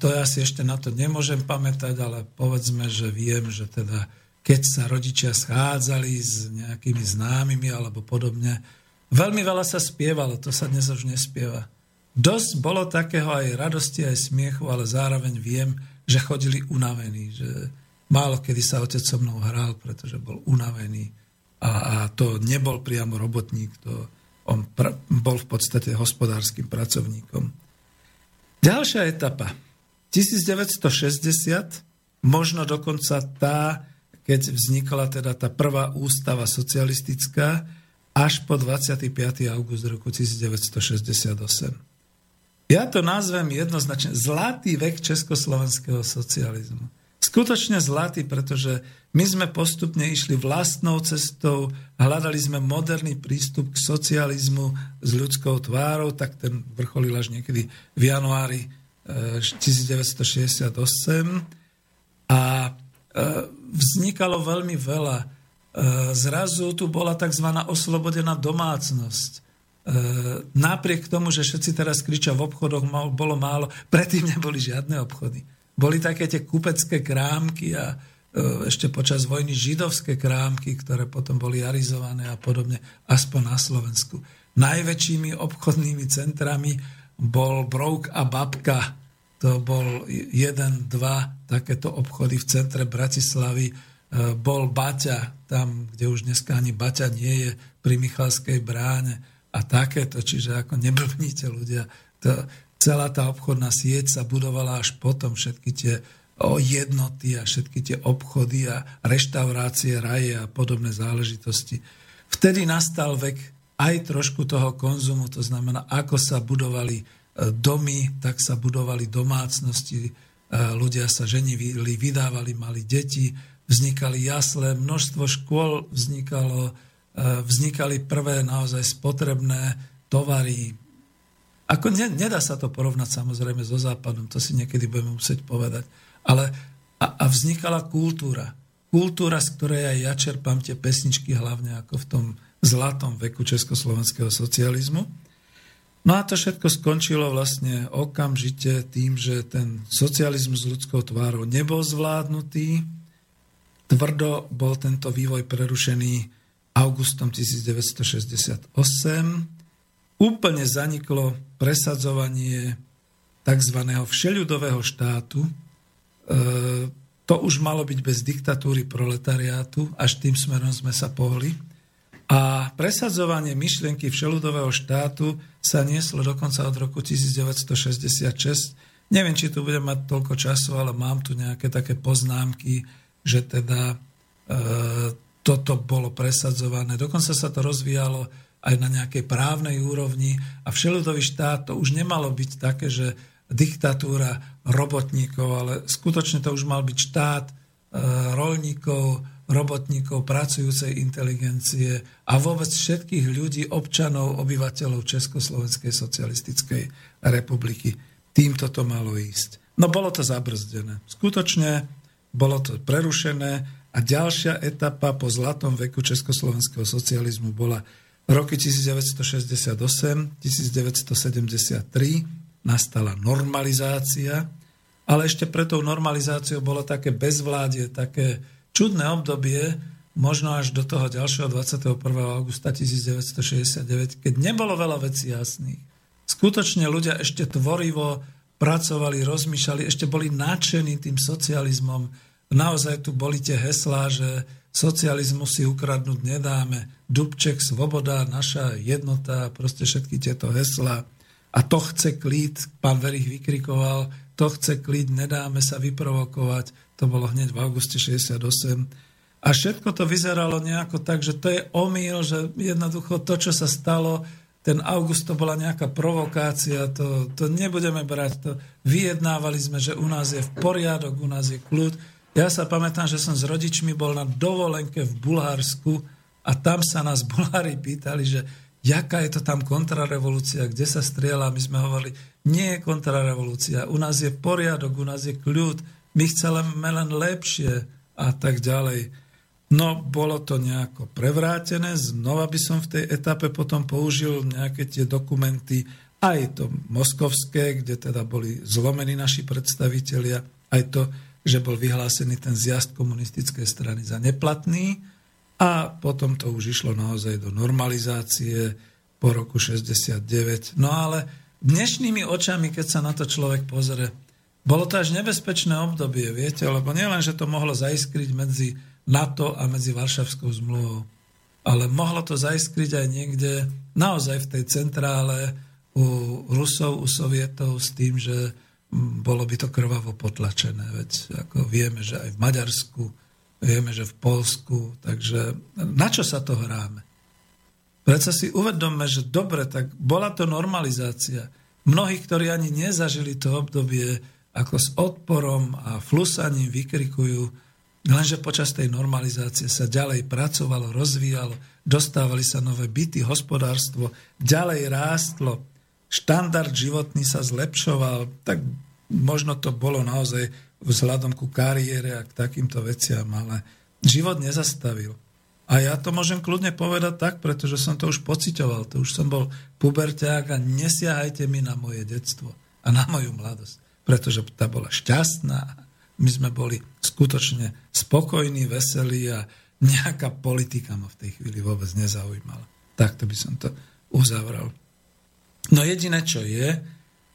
to ja si ešte na to nemôžem pamätať, ale povedzme, že viem, že teda keď sa rodičia schádzali s nejakými známymi alebo podobne, veľmi veľa sa spievalo, to sa dnes už nespieva. Dosť bolo takého aj radosti, aj smiechu, ale zároveň viem, že chodili unavení, že Málo kedy sa otec so mnou hral, pretože bol unavený a, a to nebol priamo robotník, to on pr- bol v podstate hospodárskym pracovníkom. Ďalšia etapa. 1960, možno dokonca tá, keď vznikla teda tá prvá ústava socialistická, až po 25. august roku 1968. Ja to nazvem jednoznačne zlatý vek československého socializmu skutočne zlatý, pretože my sme postupne išli vlastnou cestou, hľadali sme moderný prístup k socializmu s ľudskou tvárou, tak ten vrcholil až niekedy v januári 1968 eh, a eh, vznikalo veľmi veľa. Eh, zrazu tu bola tzv. oslobodená domácnosť. Napriek tomu, že všetci teraz kričia v obchodoch, bolo málo, predtým neboli žiadne obchody. Boli také tie kupecké krámky a e, ešte počas vojny židovské krámky, ktoré potom boli arizované a podobne, aspoň na Slovensku. Najväčšími obchodnými centrami bol Brouk a Babka. To bol jeden, dva takéto obchody v centre Bratislavy. E, bol Baťa, tam, kde už dneska ani Baťa nie je, pri Michalskej bráne a takéto, čiže ako neblbníte ľudia. To, celá tá obchodná sieť sa budovala až potom, všetky tie jednoty a všetky tie obchody a reštaurácie, raje a podobné záležitosti. Vtedy nastal vek aj trošku toho konzumu, to znamená, ako sa budovali e, domy, tak sa budovali domácnosti, e, ľudia sa ženili, vydávali, mali deti, vznikali jasle, množstvo škôl vznikalo, e, vznikali prvé naozaj spotrebné tovary, ako ne, nedá sa to porovnať samozrejme so západom, to si niekedy budeme musieť povedať. Ale a, a vznikala kultúra. Kultúra, z ktorej aj ja čerpám tie pesničky hlavne ako v tom zlatom veku československého socializmu. No a to všetko skončilo vlastne okamžite tým, že ten socializmus s ľudskou tvárou nebol zvládnutý. Tvrdo bol tento vývoj prerušený augustom 1968 úplne zaniklo presadzovanie tzv. všeľudového štátu. E, to už malo byť bez diktatúry proletariátu, až tým smerom sme sa pohli. A presadzovanie myšlienky všeľudového štátu sa nieslo dokonca od roku 1966. Neviem, či tu budem mať toľko času, ale mám tu nejaké také poznámky, že teda e, toto bolo presadzované. Dokonca sa to rozvíjalo aj na nejakej právnej úrovni a všeludový štát to už nemalo byť také, že diktatúra robotníkov, ale skutočne to už mal byť štát e, rolníkov, robotníkov, pracujúcej inteligencie a vôbec všetkých ľudí, občanov, obyvateľov Československej socialistickej republiky. Týmto to malo ísť. No bolo to zabrzdené. Skutočne bolo to prerušené a ďalšia etapa po zlatom veku československého socializmu bola roky 1968, 1973 nastala normalizácia, ale ešte pred tou normalizáciou bolo také bezvládie, také čudné obdobie, možno až do toho ďalšieho 21. augusta 1969, keď nebolo veľa vecí jasných. Skutočne ľudia ešte tvorivo pracovali, rozmýšľali, ešte boli nadšení tým socializmom. Naozaj tu boli tie heslá, že socializmu si ukradnúť nedáme, Dubček, svoboda, naša jednota, proste všetky tieto hesla. A to chce klid, pán Verich vykrikoval, to chce klid, nedáme sa vyprovokovať. To bolo hneď v auguste 68. A všetko to vyzeralo nejako tak, že to je omyl, že jednoducho to, čo sa stalo, ten august to bola nejaká provokácia, to, to nebudeme brať. To vyjednávali sme, že u nás je v poriadok, u nás je kľud Ja sa pamätám, že som s rodičmi bol na dovolenke v Bulharsku a tam sa nás Bulhári pýtali, že jaká je to tam kontrarevolúcia, kde sa strieľa. My sme hovorili, nie je kontrarevolúcia, u nás je poriadok, u nás je kľud, my chceme len lepšie a tak ďalej. No, bolo to nejako prevrátené, znova by som v tej etape potom použil nejaké tie dokumenty, aj to moskovské, kde teda boli zlomení naši predstavitelia, aj to, že bol vyhlásený ten zjazd komunistickej strany za neplatný a potom to už išlo naozaj do normalizácie po roku 69. No ale dnešnými očami, keď sa na to človek pozrie, bolo to až nebezpečné obdobie, viete, lebo nielen, že to mohlo zaiskriť medzi NATO a medzi Varšavskou zmluvou. Ale mohlo to zaiskriť aj niekde naozaj v tej centrále u Rusov, u Sovietov s tým, že bolo by to krvavo potlačené. Veď ako vieme, že aj v Maďarsku, vieme, že v Polsku, takže na čo sa to hráme? Prečo si uvedomme, že dobre, tak bola to normalizácia. Mnohí, ktorí ani nezažili to obdobie, ako s odporom a flusaním vykrikujú, Lenže počas tej normalizácie sa ďalej pracovalo, rozvíjalo, dostávali sa nové byty, hospodárstvo, ďalej rástlo, štandard životný sa zlepšoval, tak možno to bolo naozaj vzhľadom ku kariére a k takýmto veciam, ale život nezastavil. A ja to môžem kľudne povedať tak, pretože som to už pocitoval, to už som bol puberťák a nesiahajte mi na moje detstvo a na moju mladosť, pretože tá bola šťastná, my sme boli skutočne spokojní, veselí a nejaká politika ma v tej chvíli vôbec nezaujímala. Takto by som to uzavrel. No jediné, čo je,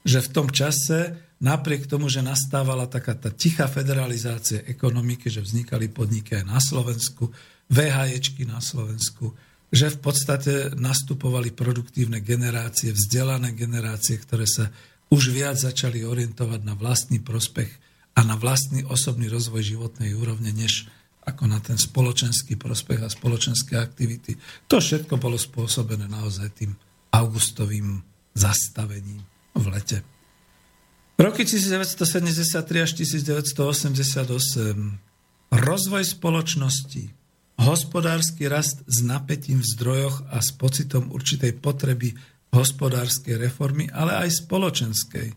že v tom čase, napriek tomu, že nastávala taká tá tichá federalizácia ekonomiky, že vznikali podniky aj na Slovensku, VHEčky na Slovensku, že v podstate nastupovali produktívne generácie, vzdelané generácie, ktoré sa už viac začali orientovať na vlastný prospech a na vlastný osobný rozvoj životnej úrovne, než ako na ten spoločenský prospech a spoločenské aktivity. To všetko bolo spôsobené naozaj tým augustovým zastavením v lete. Roky 1973 až 1988 rozvoj spoločnosti, hospodársky rast s napätím v zdrojoch a s pocitom určitej potreby hospodárskej reformy, ale aj spoločenskej.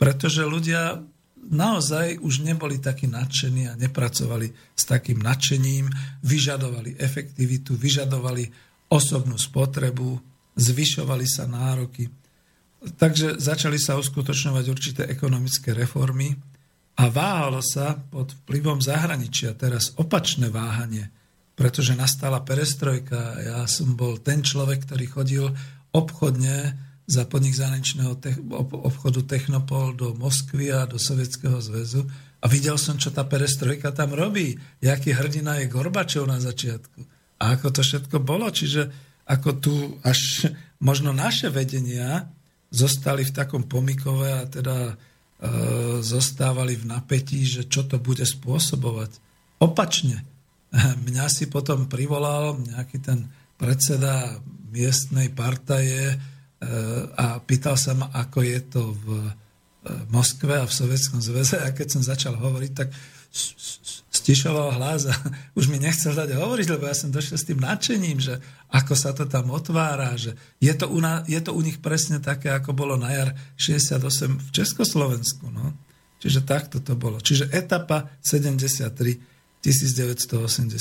Pretože ľudia naozaj už neboli takí nadšení a nepracovali s takým nadšením, vyžadovali efektivitu, vyžadovali osobnú spotrebu, zvyšovali sa nároky. Takže začali sa uskutočňovať určité ekonomické reformy a váhalo sa pod vplyvom zahraničia teraz opačné váhanie, pretože nastala perestrojka. Ja som bol ten človek, ktorý chodil obchodne za podnik zahraničného obchodu Technopol do Moskvy a do Sovietskeho zväzu a videl som, čo tá perestrojka tam robí, jaký hrdina je Gorbačov na začiatku a ako to všetko bolo. Čiže ako tu až možno naše vedenia zostali v takom pomikove a teda e, zostávali v napätí, že čo to bude spôsobovať. Opačne. Mňa si potom privolal nejaký ten predseda miestnej partaje, a pýtal sa ma, ako je to v e, Moskve a v Sovjetskom zväze a keď som začal hovoriť, tak stišoval hlas a už mi nechcel dať hovoriť, lebo ja som došiel s tým nadšením, že ako sa to tam otvára, že je to u, na, je to u nich presne také, ako bolo na jar 68 v Československu. No. Čiže takto to bolo. Čiže etapa 73 1988.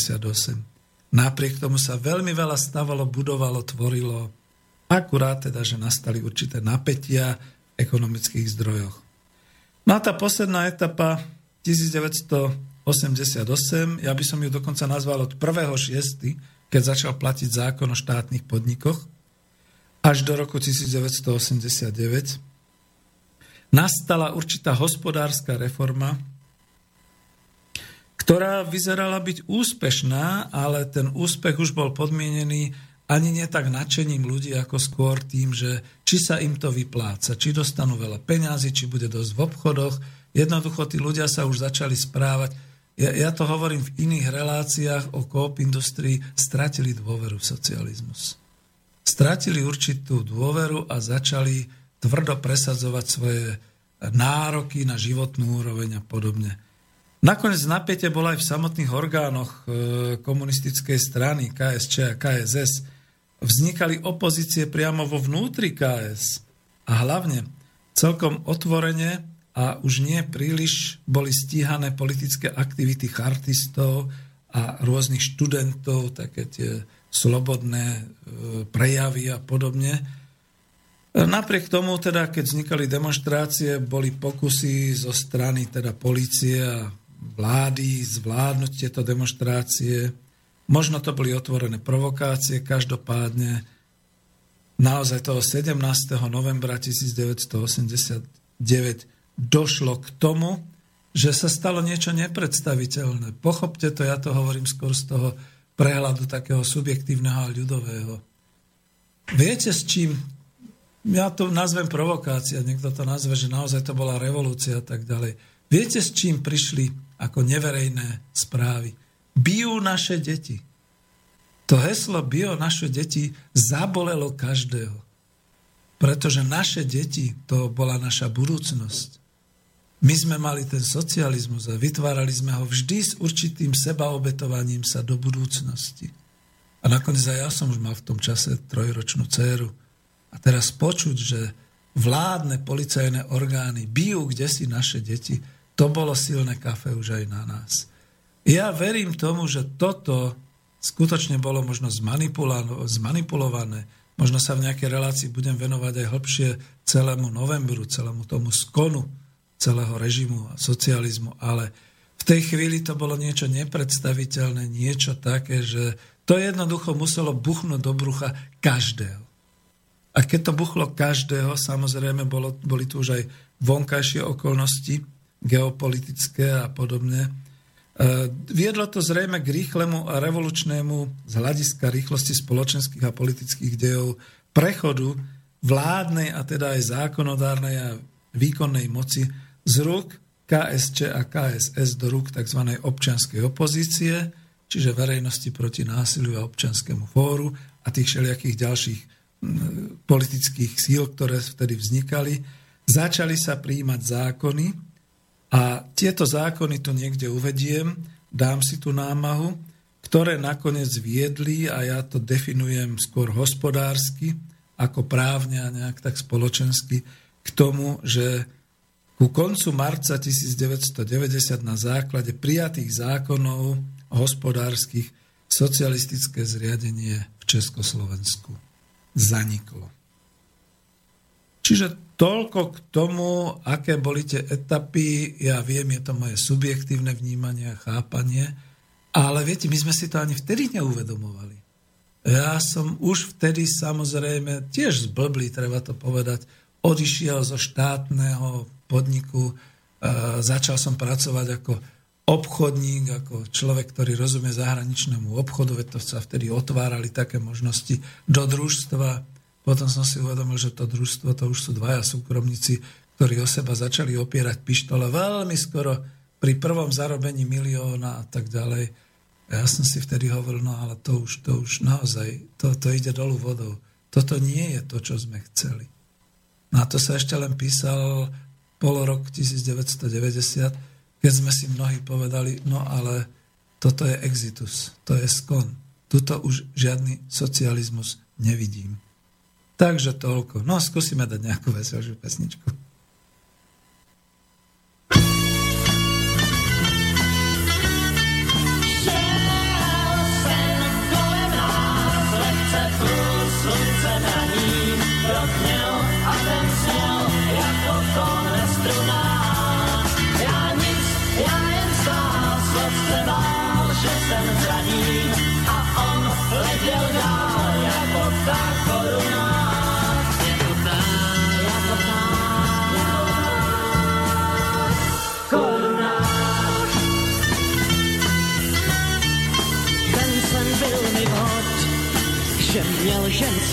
Napriek tomu sa veľmi veľa stavalo, budovalo, tvorilo, Akurát teda, že nastali určité napätia v ekonomických zdrojoch. No a tá posledná etapa 1988, ja by som ju dokonca nazval od 1.6., keď začal platiť zákon o štátnych podnikoch, až do roku 1989, nastala určitá hospodárska reforma, ktorá vyzerala byť úspešná, ale ten úspech už bol podmienený ani nie tak nadšením ľudí, ako skôr tým, že či sa im to vypláca, či dostanú veľa peňazí, či bude dosť v obchodoch. Jednoducho tí ľudia sa už začali správať. Ja, ja to hovorím v iných reláciách o coop industrii, stratili dôveru v socializmus. Stratili určitú dôveru a začali tvrdo presadzovať svoje nároky na životnú úroveň a podobne. Nakoniec napätie bolo aj v samotných orgánoch e, komunistickej strany KSČ a KSS. Vznikali opozície priamo vo vnútri KS. A hlavne celkom otvorene a už nie príliš boli stíhané politické aktivity chartistov a rôznych študentov, také tie slobodné e, prejavy a podobne. Napriek tomu, teda, keď vznikali demonstrácie, boli pokusy zo strany teda policie a vlády zvládnuť tieto demonstrácie. Možno to boli otvorené provokácie, každopádne naozaj toho 17. novembra 1989 došlo k tomu, že sa stalo niečo nepredstaviteľné. Pochopte to, ja to hovorím skôr z toho prehľadu takého subjektívneho a ľudového. Viete, s čím ja to nazvem provokácia, niekto to nazve, že naozaj to bola revolúcia a tak ďalej. Viete, s čím prišli ako neverejné správy? Bijú naše deti. To heslo bio naše deti zabolelo každého. Pretože naše deti, to bola naša budúcnosť. My sme mali ten socializmus a vytvárali sme ho vždy s určitým sebaobetovaním sa do budúcnosti. A nakoniec aj ja som už mal v tom čase trojročnú dceru. A teraz počuť, že vládne policajné orgány bijú kde si naše deti, to bolo silné kafe už aj na nás. Ja verím tomu, že toto skutočne bolo možno zmanipulované. Možno sa v nejakej relácii budem venovať aj hlbšie celému novembru, celému tomu skonu celého režimu a socializmu, ale v tej chvíli to bolo niečo nepredstaviteľné, niečo také, že to jednoducho muselo buchnúť do brucha každého. A keď to buchlo každého, samozrejme bolo, boli tu už aj vonkajšie okolnosti, geopolitické a podobne, e, viedlo to zrejme k rýchlemu a revolučnému z hľadiska rýchlosti spoločenských a politických dejov prechodu vládnej a teda aj zákonodárnej a výkonnej moci z rúk KSČ a KSS do rúk tzv. občianskej opozície, čiže verejnosti proti násiliu a občianskému fóru a tých všelijakých ďalších politických síl, ktoré vtedy vznikali, začali sa príjmať zákony a tieto zákony tu niekde uvediem, dám si tú námahu, ktoré nakoniec viedli, a ja to definujem skôr hospodársky, ako právne a nejak tak spoločensky, k tomu, že ku koncu marca 1990 na základe prijatých zákonov hospodárskych socialistické zriadenie v Československu zaniklo. Čiže toľko k tomu, aké boli tie etapy. Ja viem, je to moje subjektívne vnímanie a chápanie, ale viete, my sme si to ani vtedy neuvedomovali. Ja som už vtedy samozrejme tiež zblblý, treba to povedať, odišiel zo štátneho podniku, začal som pracovať ako obchodník, ako človek, ktorý rozumie zahraničnému obchodu, veď to sa vtedy otvárali také možnosti do družstva. Potom som si uvedomil, že to družstvo, to už sú dvaja súkromníci, ktorí o seba začali opierať pištole veľmi skoro pri prvom zarobení milióna a tak ďalej. Ja som si vtedy hovoril, no ale to už, to už naozaj, to, to ide dolu vodou. Toto nie je to, čo sme chceli. No a to sa ešte len písal polorok 1990, keď sme si mnohí povedali, no ale toto je exitus, to je skon. Tuto už žiadny socializmus nevidím. Takže toľko. No skúsime dať nejakú veselšiu pesničku.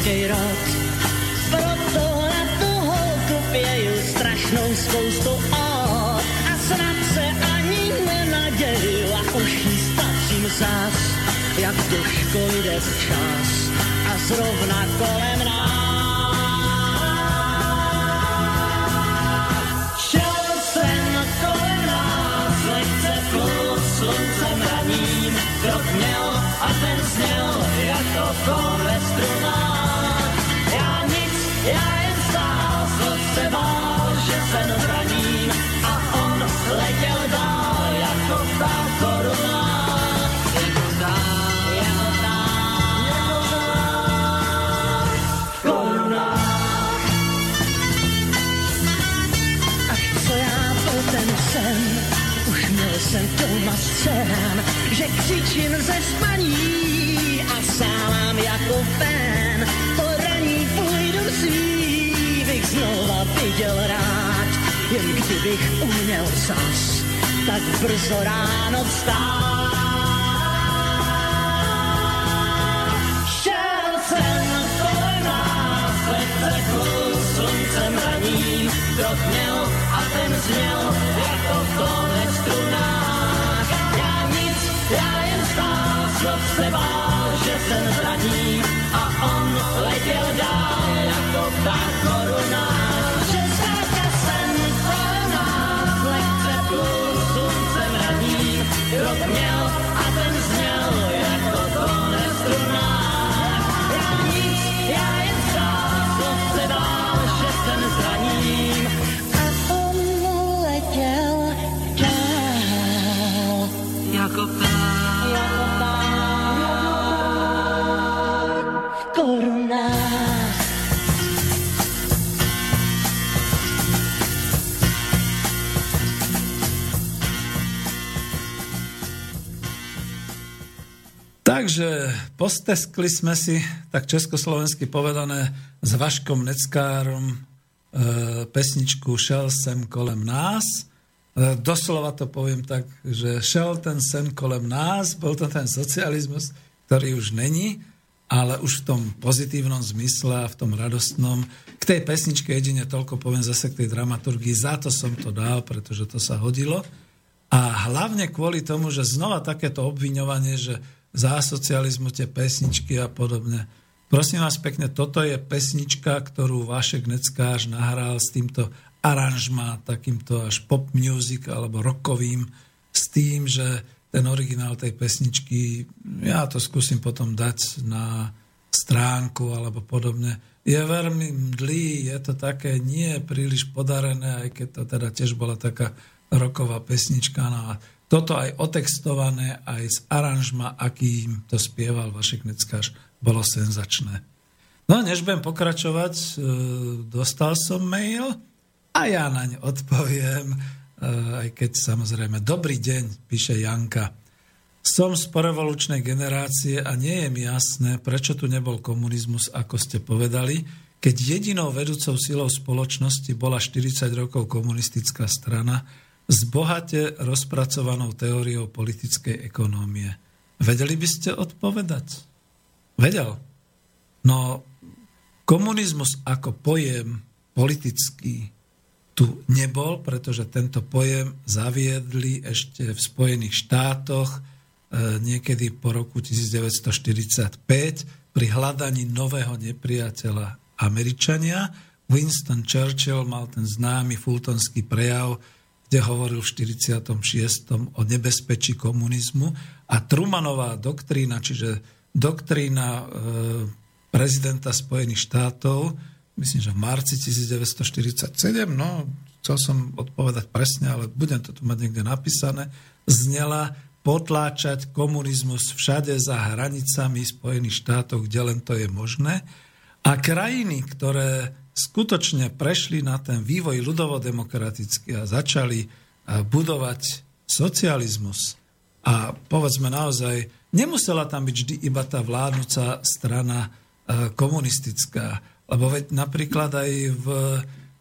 Ženský rod. Proto na tu holku strašnou spoustu od. A snad se ani nenaděju už jí stačím zás, jak do jde čas a zrovna kolem nás. Že křičím ze spaní a sálám jako fén. Po raní půjdu svý, bych znova viděl rád, jen kdybych uměl zas, tak brzo ráno vstát. Šel jsem kolem nás, plul sluncem raním, krok měl a ten zněl jako konec strunách. Bál, že Takže posteskli sme si, tak československy povedané, s Vaškom Neckárom e, pesničku Šel sem kolem nás. E, doslova to poviem tak, že šel ten sem kolem nás, bol to ten socializmus, ktorý už není, ale už v tom pozitívnom zmysle a v tom radostnom. K tej pesničke jedine toľko poviem zase k tej dramaturgii, za to som to dal, pretože to sa hodilo. A hlavne kvôli tomu, že znova takéto obviňovanie, že za socializmu tie pesničky a podobne. Prosím vás pekne, toto je pesnička, ktorú Vašek Neckář nahral s týmto aranžma, takýmto až pop music alebo rockovým, s tým, že ten originál tej pesničky, ja to skúsim potom dať na stránku alebo podobne, je veľmi mdlý, je to také nie príliš podarené, aj keď to teda tiež bola taká roková pesnička. No a toto aj otextované, aj z aranžma, akým to spieval Vašek Neckáš, bolo senzačné. No, než budem pokračovať, e, dostal som mail a ja na ne odpoviem, e, aj keď samozrejme, dobrý deň, píše Janka. Som z porevolučnej generácie a nie je mi jasné, prečo tu nebol komunizmus, ako ste povedali, keď jedinou vedúcou silou spoločnosti bola 40 rokov komunistická strana, s bohate rozpracovanou teóriou politickej ekonómie. Vedeli by ste odpovedať? Vedel. No, komunizmus ako pojem politický tu nebol, pretože tento pojem zaviedli ešte v Spojených štátoch e, niekedy po roku 1945 pri hľadaní nového nepriateľa Američania. Winston Churchill mal ten známy fultonský prejav, kde hovoril v 46. o nebezpečí komunizmu a Trumanová doktrína, čiže doktrína e, prezidenta Spojených štátov, myslím, že v marci 1947, no, chcel som odpovedať presne, ale budem to tu mať niekde napísané, znela potláčať komunizmus všade za hranicami Spojených štátov, kde len to je možné. A krajiny, ktoré skutočne prešli na ten vývoj ľudovodemokratický a začali e, budovať socializmus. A povedzme naozaj, nemusela tam byť vždy iba tá vládnúca strana e, komunistická, lebo veď napríklad aj v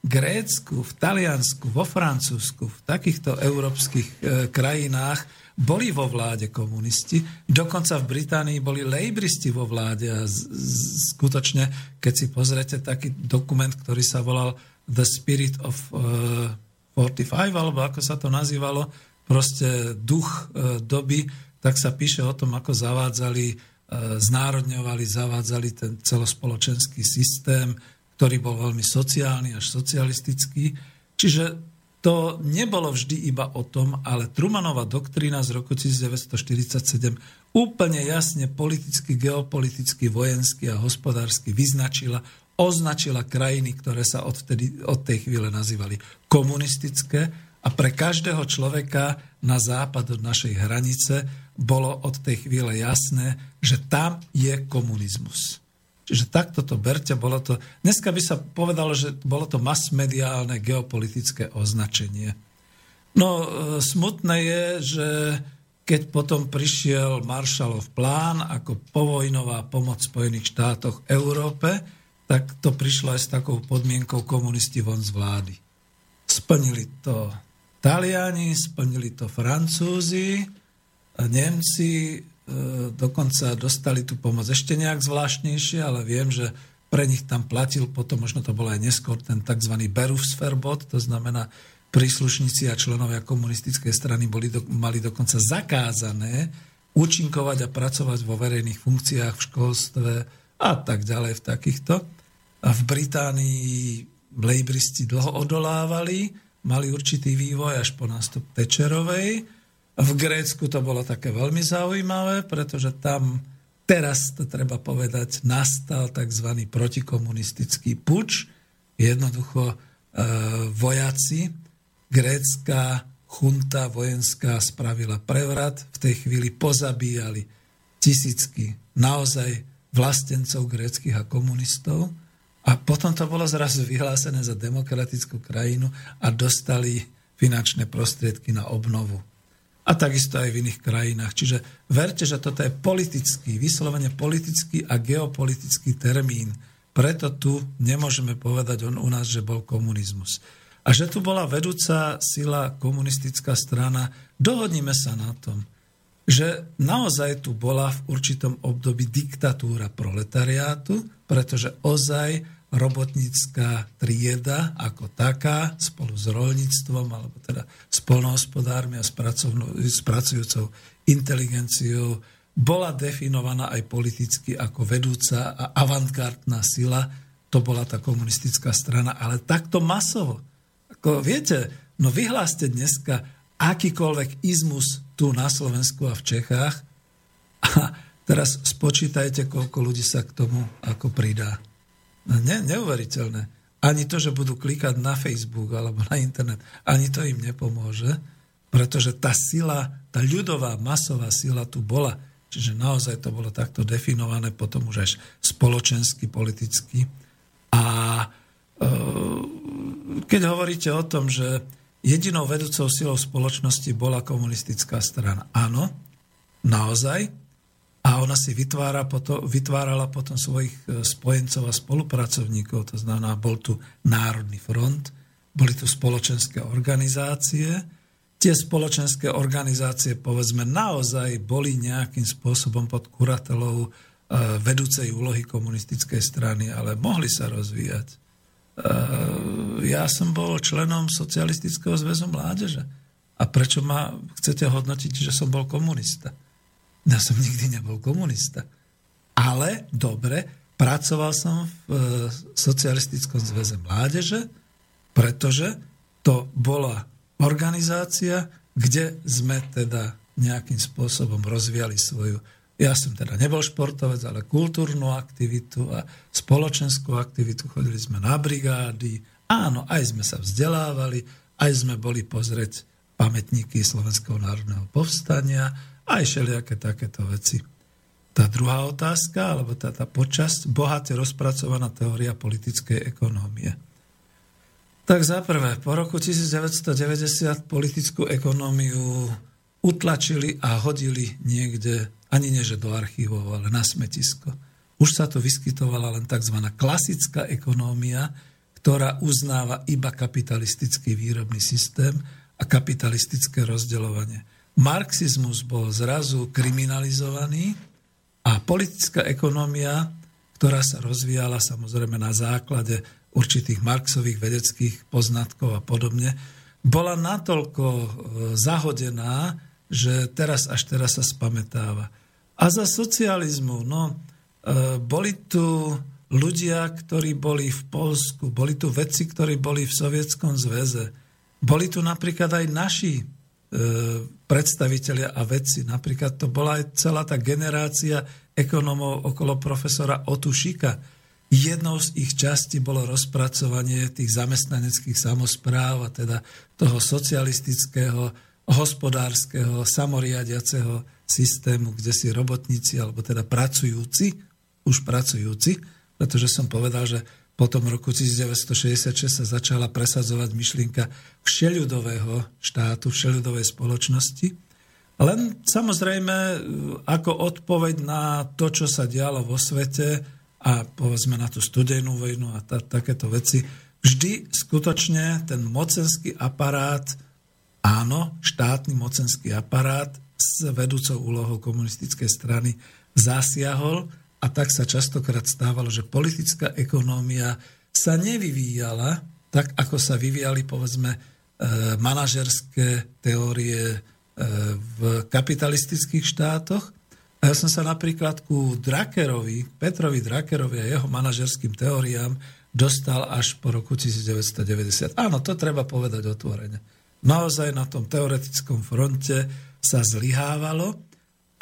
Grécku, v Taliansku, vo Francúzsku, v takýchto európskych e, krajinách boli vo vláde komunisti, dokonca v Británii boli lejbristi vo vláde a z, z, skutočne, keď si pozrete taký dokument, ktorý sa volal The Spirit of uh, 45, alebo ako sa to nazývalo, proste duch uh, doby, tak sa píše o tom, ako zavádzali, uh, znárodňovali, zavádzali ten celospoločenský systém, ktorý bol veľmi sociálny až socialistický. Čiže to nebolo vždy iba o tom, ale Trumanova doktrína z roku 1947 úplne jasne politicky, geopoliticky, vojensky a hospodársky vyznačila, označila krajiny, ktoré sa odtedy, od tej chvíle nazývali komunistické a pre každého človeka na západ od našej hranice bolo od tej chvíle jasné, že tam je komunizmus. Čiže takto to berte, bolo to... Dneska by sa povedalo, že bolo to masmediálne geopolitické označenie. No, e, smutné je, že keď potom prišiel Marshallov plán ako povojnová pomoc Spojených štátoch Európe, tak to prišlo aj s takou podmienkou komunisti von z vlády. Splnili to Taliani, splnili to Francúzi, Nemci, dokonca dostali tú pomoc ešte nejak zvláštnejšie, ale viem, že pre nich tam platil potom, možno to bolo aj neskôr, ten tzv. Berufsverbot, to znamená príslušníci a členovia komunistickej strany boli mali dokonca zakázané účinkovať a pracovať vo verejných funkciách v školstve a tak ďalej v takýchto. A v Británii lejbristi dlho odolávali, mali určitý vývoj až po nástup Tečerovej, v Grécku to bolo také veľmi zaujímavé, pretože tam teraz, to treba povedať, nastal tzv. protikomunistický puč. Jednoducho e, vojaci, grécka chunta vojenská spravila prevrat, v tej chvíli pozabíjali tisícky naozaj vlastencov gréckých a komunistov a potom to bolo zrazu vyhlásené za demokratickú krajinu a dostali finančné prostriedky na obnovu a takisto aj v iných krajinách. Čiže verte, že toto je politický, vyslovene politický a geopolitický termín. Preto tu nemôžeme povedať on u nás, že bol komunizmus. A že tu bola vedúca sila komunistická strana, dohodníme sa na tom, že naozaj tu bola v určitom období diktatúra proletariátu, pretože ozaj robotnícká trieda ako taká spolu s rolníctvom alebo teda s polnohospodármi a s, s pracujúcou inteligenciou bola definovaná aj politicky ako vedúca a avantgardná sila. To bola tá komunistická strana, ale takto masovo. Ako viete, no vyhláste dneska akýkoľvek izmus tu na Slovensku a v Čechách a teraz spočítajte, koľko ľudí sa k tomu ako pridá. No, ne, neuveriteľné. Ani to, že budú klikať na Facebook alebo na internet, ani to im nepomôže, pretože tá sila, tá ľudová, masová sila tu bola. Čiže naozaj to bolo takto definované potom už až spoločensky, politicky. A e, keď hovoríte o tom, že jedinou vedúcou silou spoločnosti bola komunistická strana, áno, naozaj, a ona si vytvára potom, vytvárala potom svojich e, spojencov a spolupracovníkov, to znamená, bol tu Národný front, boli tu spoločenské organizácie. Tie spoločenské organizácie, povedzme, naozaj boli nejakým spôsobom pod kuratelou e, vedúcej úlohy komunistickej strany, ale mohli sa rozvíjať. E, ja som bol členom Socialistického zväzu mládeže. A prečo ma chcete hodnotiť, že som bol komunista? Ja som nikdy nebol komunista. Ale dobre, pracoval som v e, Socialistickom zväze mládeže, pretože to bola organizácia, kde sme teda nejakým spôsobom rozvíjali svoju, ja som teda nebol športovec, ale kultúrnu aktivitu a spoločenskú aktivitu. Chodili sme na brigády, áno, aj sme sa vzdelávali, aj sme boli pozrieť pamätníky Slovenského národného povstania, aj všelijaké takéto veci. Tá druhá otázka, alebo tá, tá počasť, bohate rozpracovaná teória politickej ekonómie. Tak za prvé, po roku 1990 politickú ekonómiu utlačili a hodili niekde, ani neže do archívov, ale na smetisko. Už sa tu vyskytovala len tzv. klasická ekonómia, ktorá uznáva iba kapitalistický výrobný systém a kapitalistické rozdeľovanie marxizmus bol zrazu kriminalizovaný a politická ekonomia, ktorá sa rozvíjala samozrejme na základe určitých marxových vedeckých poznatkov a podobne, bola natoľko e, zahodená, že teraz až teraz sa spametáva. A za socializmu, no, e, boli tu ľudia, ktorí boli v Polsku, boli tu vedci, ktorí boli v Sovietskom zväze, Boli tu napríklad aj naši e, predstavitelia a vedci. Napríklad to bola aj celá tá generácia ekonomov okolo profesora Otušika. Jednou z ich častí bolo rozpracovanie tých zamestnaneckých samozpráv a teda toho socialistického, hospodárskeho, samoriadiaceho systému, kde si robotníci, alebo teda pracujúci, už pracujúci, pretože som povedal, že po tom roku 1966 sa začala presadzovať myšlienka všeľudového štátu, všeľudovej spoločnosti. Len samozrejme ako odpoveď na to, čo sa dialo vo svete a povedzme na tú studenú vojnu a ta, takéto veci, vždy skutočne ten mocenský aparát, áno, štátny mocenský aparát s vedúcou úlohou komunistickej strany zasiahol a tak sa častokrát stávalo, že politická ekonómia sa nevyvíjala tak, ako sa vyvíjali, povedzme, e, manažerské teórie e, v kapitalistických štátoch. A ja som sa napríklad ku Drakerovi, Petrovi Drakerovi a jeho manažerským teóriám dostal až po roku 1990. Áno, to treba povedať otvorene. Naozaj na tom teoretickom fronte sa zlyhávalo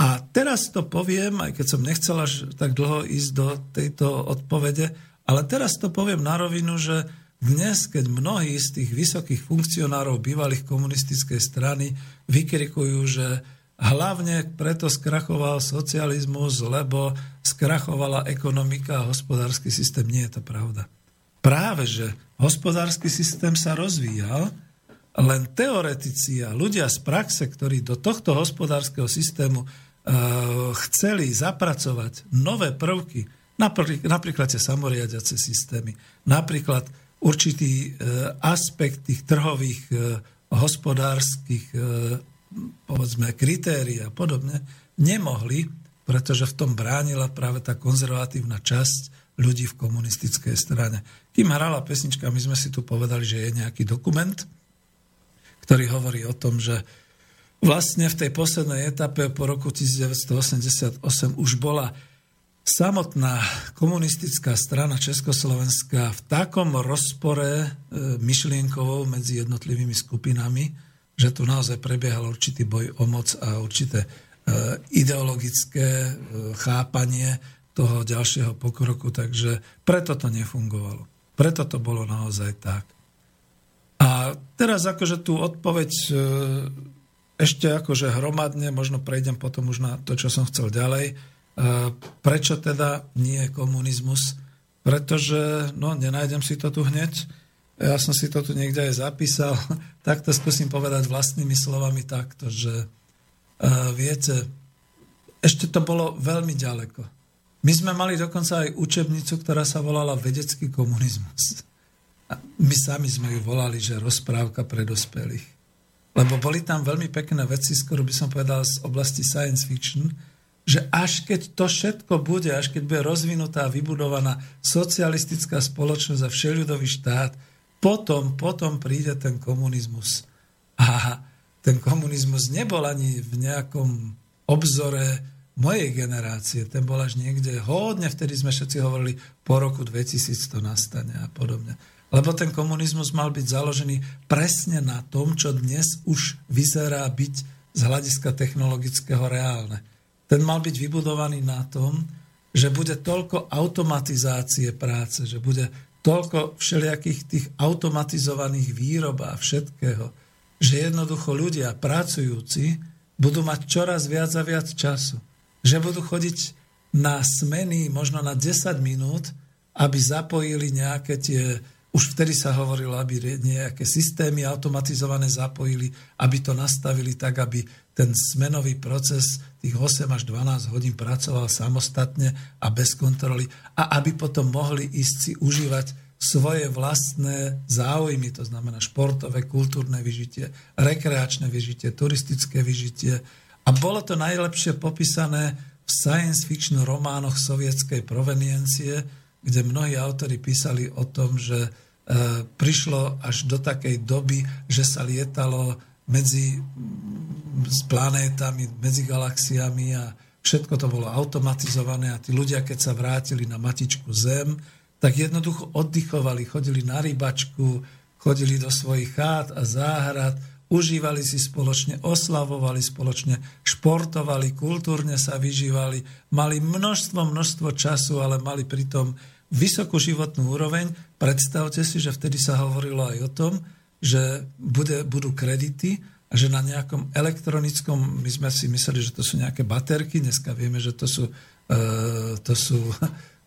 a teraz to poviem, aj keď som nechcel až tak dlho ísť do tejto odpovede, ale teraz to poviem na rovinu, že dnes, keď mnohí z tých vysokých funkcionárov bývalých komunistickej strany vykrikujú, že hlavne preto skrachoval socializmus, lebo skrachovala ekonomika a hospodársky systém. Nie je to pravda. Práve, že hospodársky systém sa rozvíjal, len teoretici a ľudia z praxe, ktorí do tohto hospodárskeho systému chceli zapracovať nové prvky, napríklad tie samoriadiace systémy, napríklad určitý eh, aspekt tých trhových eh, hospodárskych povedzme kritérií a podobne, nemohli, pretože v tom bránila práve tá konzervatívna časť ľudí v komunistickej strane. Kým hrala pesnička, my sme si tu povedali, že je nejaký dokument, ktorý hovorí o tom, že vlastne v tej poslednej etape po roku 1988 už bola samotná komunistická strana Československa v takom rozpore e, myšlienkovou medzi jednotlivými skupinami, že tu naozaj prebiehal určitý boj o moc a určité e, ideologické e, chápanie toho ďalšieho pokroku, takže preto to nefungovalo. Preto to bolo naozaj tak. A teraz akože tú odpoveď ešte akože hromadne, možno prejdem potom už na to, čo som chcel ďalej. E, prečo teda nie je komunizmus? Pretože, no, nenájdem si to tu hneď. Ja som si to tu niekde aj zapísal. Tak to skúsim povedať vlastnými slovami takto, že uh, viete, ešte to bolo veľmi ďaleko. My sme mali dokonca aj učebnicu, ktorá sa volala Vedecký komunizmus. A my sami sme ju volali, že rozprávka pre dospelých. Lebo boli tam veľmi pekné veci, skoro by som povedal z oblasti science fiction, že až keď to všetko bude, až keď bude rozvinutá vybudovaná socialistická spoločnosť a všeľudový štát, potom, potom príde ten komunizmus. A ten komunizmus nebol ani v nejakom obzore mojej generácie, ten bol až niekde hodne, vtedy sme všetci hovorili, po roku 2000 to nastane a podobne. Lebo ten komunizmus mal byť založený presne na tom, čo dnes už vyzerá byť z hľadiska technologického reálne. Ten mal byť vybudovaný na tom, že bude toľko automatizácie práce, že bude toľko všelijakých tých automatizovaných výrob a všetkého, že jednoducho ľudia pracujúci budú mať čoraz viac a viac času. Že budú chodiť na smeny možno na 10 minút, aby zapojili nejaké tie už vtedy sa hovorilo, aby nejaké systémy automatizované zapojili, aby to nastavili tak, aby ten smenový proces tých 8 až 12 hodín pracoval samostatne a bez kontroly a aby potom mohli ísť si užívať svoje vlastné záujmy, to znamená športové, kultúrne vyžitie, rekreačné vyžitie, turistické vyžitie. A bolo to najlepšie popísané v science fiction románoch sovietskej proveniencie, kde mnohí autori písali o tom, že e, prišlo až do takej doby, že sa lietalo medzi s planétami, medzi galaxiami a všetko to bolo automatizované a tí ľudia, keď sa vrátili na matičku Zem, tak jednoducho oddychovali, chodili na rybačku, chodili do svojich chát a záhrad, užívali si spoločne, oslavovali spoločne, športovali, kultúrne sa vyžívali, mali množstvo, množstvo času, ale mali pritom vysokú životnú úroveň. Predstavte si, že vtedy sa hovorilo aj o tom, že bude, budú kredity a že na nejakom elektronickom, my sme si mysleli, že to sú nejaké baterky, dneska vieme, že to sú, e, to sú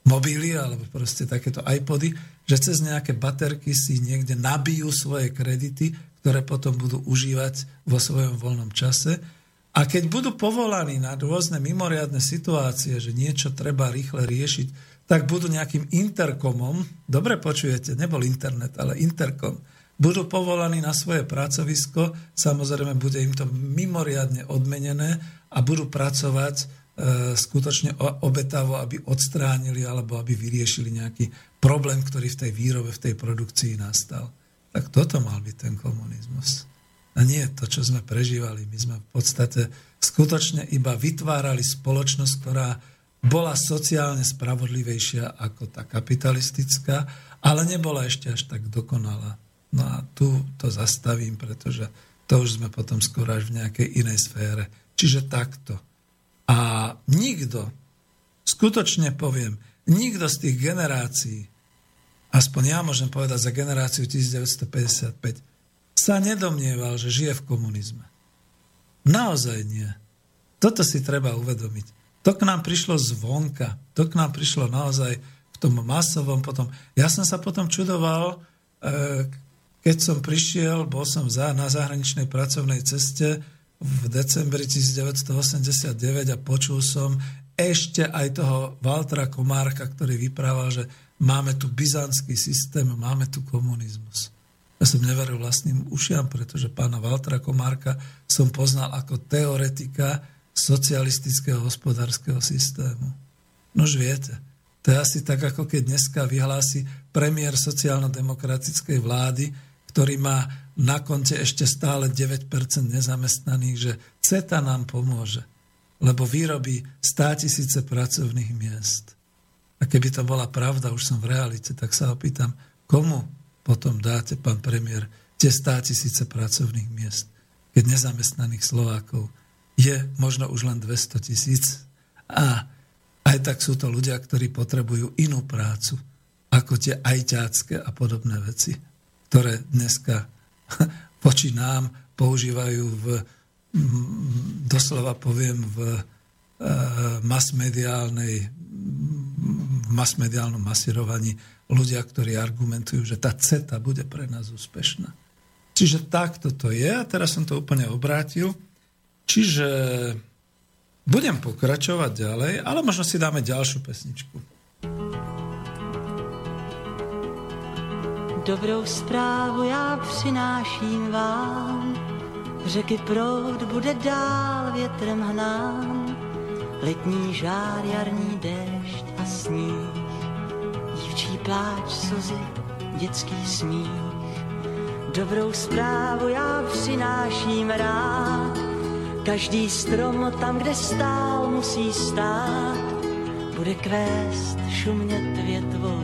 mobily alebo proste takéto iPody, že cez nejaké baterky si niekde nabijú svoje kredity, ktoré potom budú užívať vo svojom voľnom čase. A keď budú povolaní na rôzne mimoriadne situácie, že niečo treba rýchle riešiť, tak budú nejakým interkomom, dobre počujete, nebol internet, ale interkom, budú povolaní na svoje pracovisko, samozrejme bude im to mimoriadne odmenené a budú pracovať skutočne obetavo, aby odstránili alebo aby vyriešili nejaký problém, ktorý v tej výrobe, v tej produkcii nastal. Tak toto mal byť ten komunizmus. A nie to, čo sme prežívali. My sme v podstate skutočne iba vytvárali spoločnosť, ktorá bola sociálne spravodlivejšia ako tá kapitalistická, ale nebola ešte až tak dokonalá. No a tu to zastavím, pretože to už sme potom skoro až v nejakej inej sfére. Čiže takto. A nikto, skutočne poviem, nikto z tých generácií, aspoň ja môžem povedať za generáciu 1955, sa nedomnieval, že žije v komunizme. Naozaj nie. Toto si treba uvedomiť. To k nám prišlo zvonka. To k nám prišlo naozaj v tom masovom potom. Ja som sa potom čudoval, e, keď som prišiel, bol som za, na zahraničnej pracovnej ceste v decembri 1989 a počul som ešte aj toho Valtra Komárka, ktorý vyprával, že máme tu byzantský systém, máme tu komunizmus. Ja som neveril vlastným ušiam, pretože pána Valtra Komárka som poznal ako teoretika, socialistického hospodárskeho systému. Nož viete, to je asi tak, ako keď dneska vyhlási premiér sociálno-demokratickej vlády, ktorý má na konte ešte stále 9% nezamestnaných, že CETA nám pomôže, lebo vyrobí 100 tisíce pracovných miest. A keby to bola pravda, už som v realite, tak sa opýtam, komu potom dáte, pán premiér, tie 100 tisíce pracovných miest, keď nezamestnaných Slovákov je možno už len 200 tisíc. A aj tak sú to ľudia, ktorí potrebujú inú prácu, ako tie ajťácké a podobné veci, ktoré dneska voči nám používajú v, doslova poviem, v e, masmediálnej v masmediálnom masirovaní ľudia, ktorí argumentujú, že tá CETA bude pre nás úspešná. Čiže takto to je a teraz som to úplne obrátil. Čiže budem pokračovať ďalej, ale možno si dáme ďalšiu pesničku. Dobrou zprávu já přináším vám, řeky proud bude dál větrem hnán, letní žár, jarní déšť a sníh, dívčí pláč, slzy, dětský smích. Dobrou zprávu já přináším rád, Každý strom tam, kde stál, musí stát, bude kvést šumět větvový, bude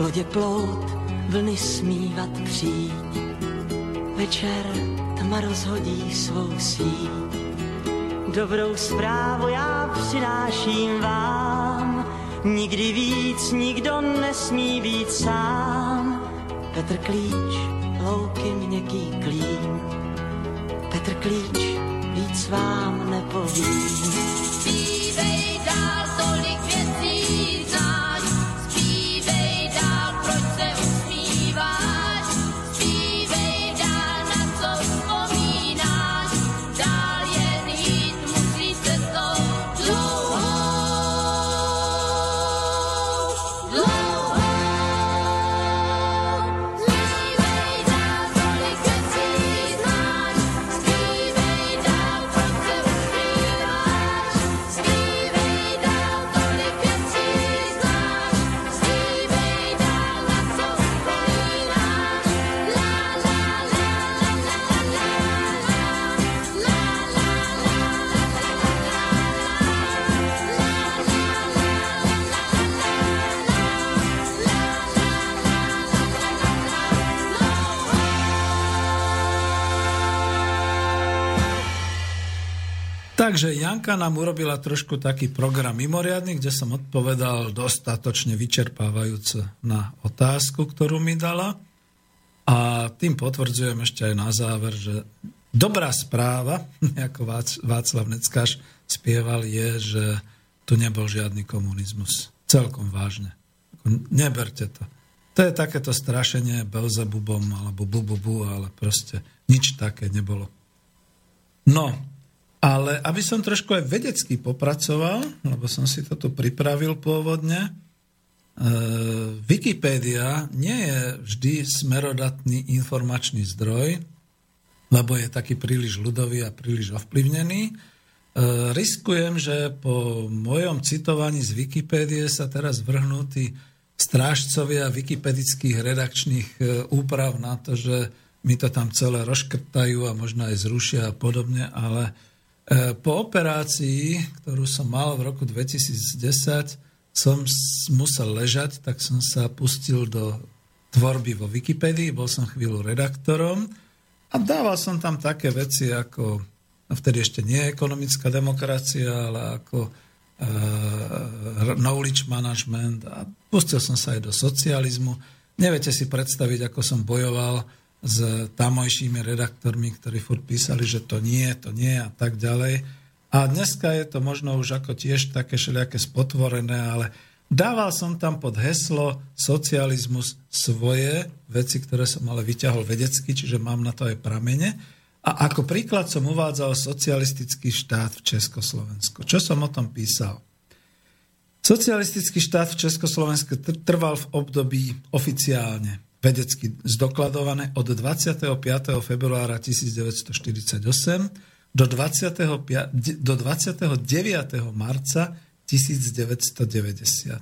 lodě plout, vlny smívat přijít. Večer tma rozhodí svou síť. Dobrou zprávu já přináším vám, nikdy víc nikdo nesmí být sám. Petr Klíč, louky měkký klín, Petr Klíč, víc vám nepovím. Takže Janka nám urobila trošku taký program mimoriadný, kde som odpovedal dostatočne vyčerpávajúco na otázku, ktorú mi dala. A tým potvrdzujem ešte aj na záver, že dobrá správa, ako Václav Neckáš spieval, je, že tu nebol žiadny komunizmus. Celkom vážne. Neberte to. To je takéto strašenie Belzebubom alebo bububu, ale proste nič také nebolo. No, ale aby som trošku aj vedecky popracoval, lebo som si to tu pripravil pôvodne, e, Wikipédia nie je vždy smerodatný informačný zdroj, lebo je taký príliš ľudový a príliš ovplyvnený. E, riskujem, že po mojom citovaní z Wikipédie sa teraz vrhnú tí strážcovia wikipedických redakčných e, úprav na to, že mi to tam celé rozškrtajú a možno aj zrušia a podobne, ale po operácii, ktorú som mal v roku 2010, som musel ležať, tak som sa pustil do tvorby vo Wikipedii, bol som chvíľu redaktorom a dával som tam také veci ako, no vtedy ešte nie ekonomická demokracia, ale ako uh, knowledge management a pustil som sa aj do socializmu. Neviete si predstaviť, ako som bojoval s tamojšími redaktormi, ktorí furt písali, že to nie, to nie a tak ďalej. A dneska je to možno už ako tiež také všelijaké spotvorené, ale dával som tam pod heslo socializmus svoje veci, ktoré som ale vyťahol vedecky, čiže mám na to aj pramene. A ako príklad som uvádzal socialistický štát v Československu. Čo som o tom písal? Socialistický štát v Československu trval v období oficiálne vedecky zdokladované od 25. februára 1948 do, 25, do 29. marca 1990.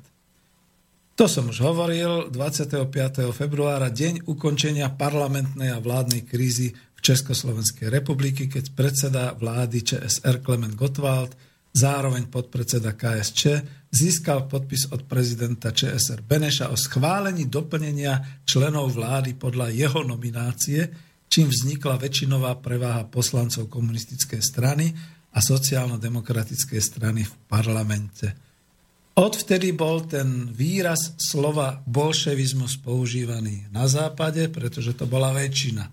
To som už hovoril, 25. februára, deň ukončenia parlamentnej a vládnej krízy v Československej republiky, keď predseda vlády ČSR Klement Gottwald, zároveň podpredseda KSČ, získal podpis od prezidenta ČSR Beneša o schválení doplnenia členov vlády podľa jeho nominácie, čím vznikla väčšinová preváha poslancov komunistickej strany a sociálno-demokratickej strany v parlamente. Odvtedy bol ten výraz slova bolševizmus používaný na západe, pretože to bola väčšina.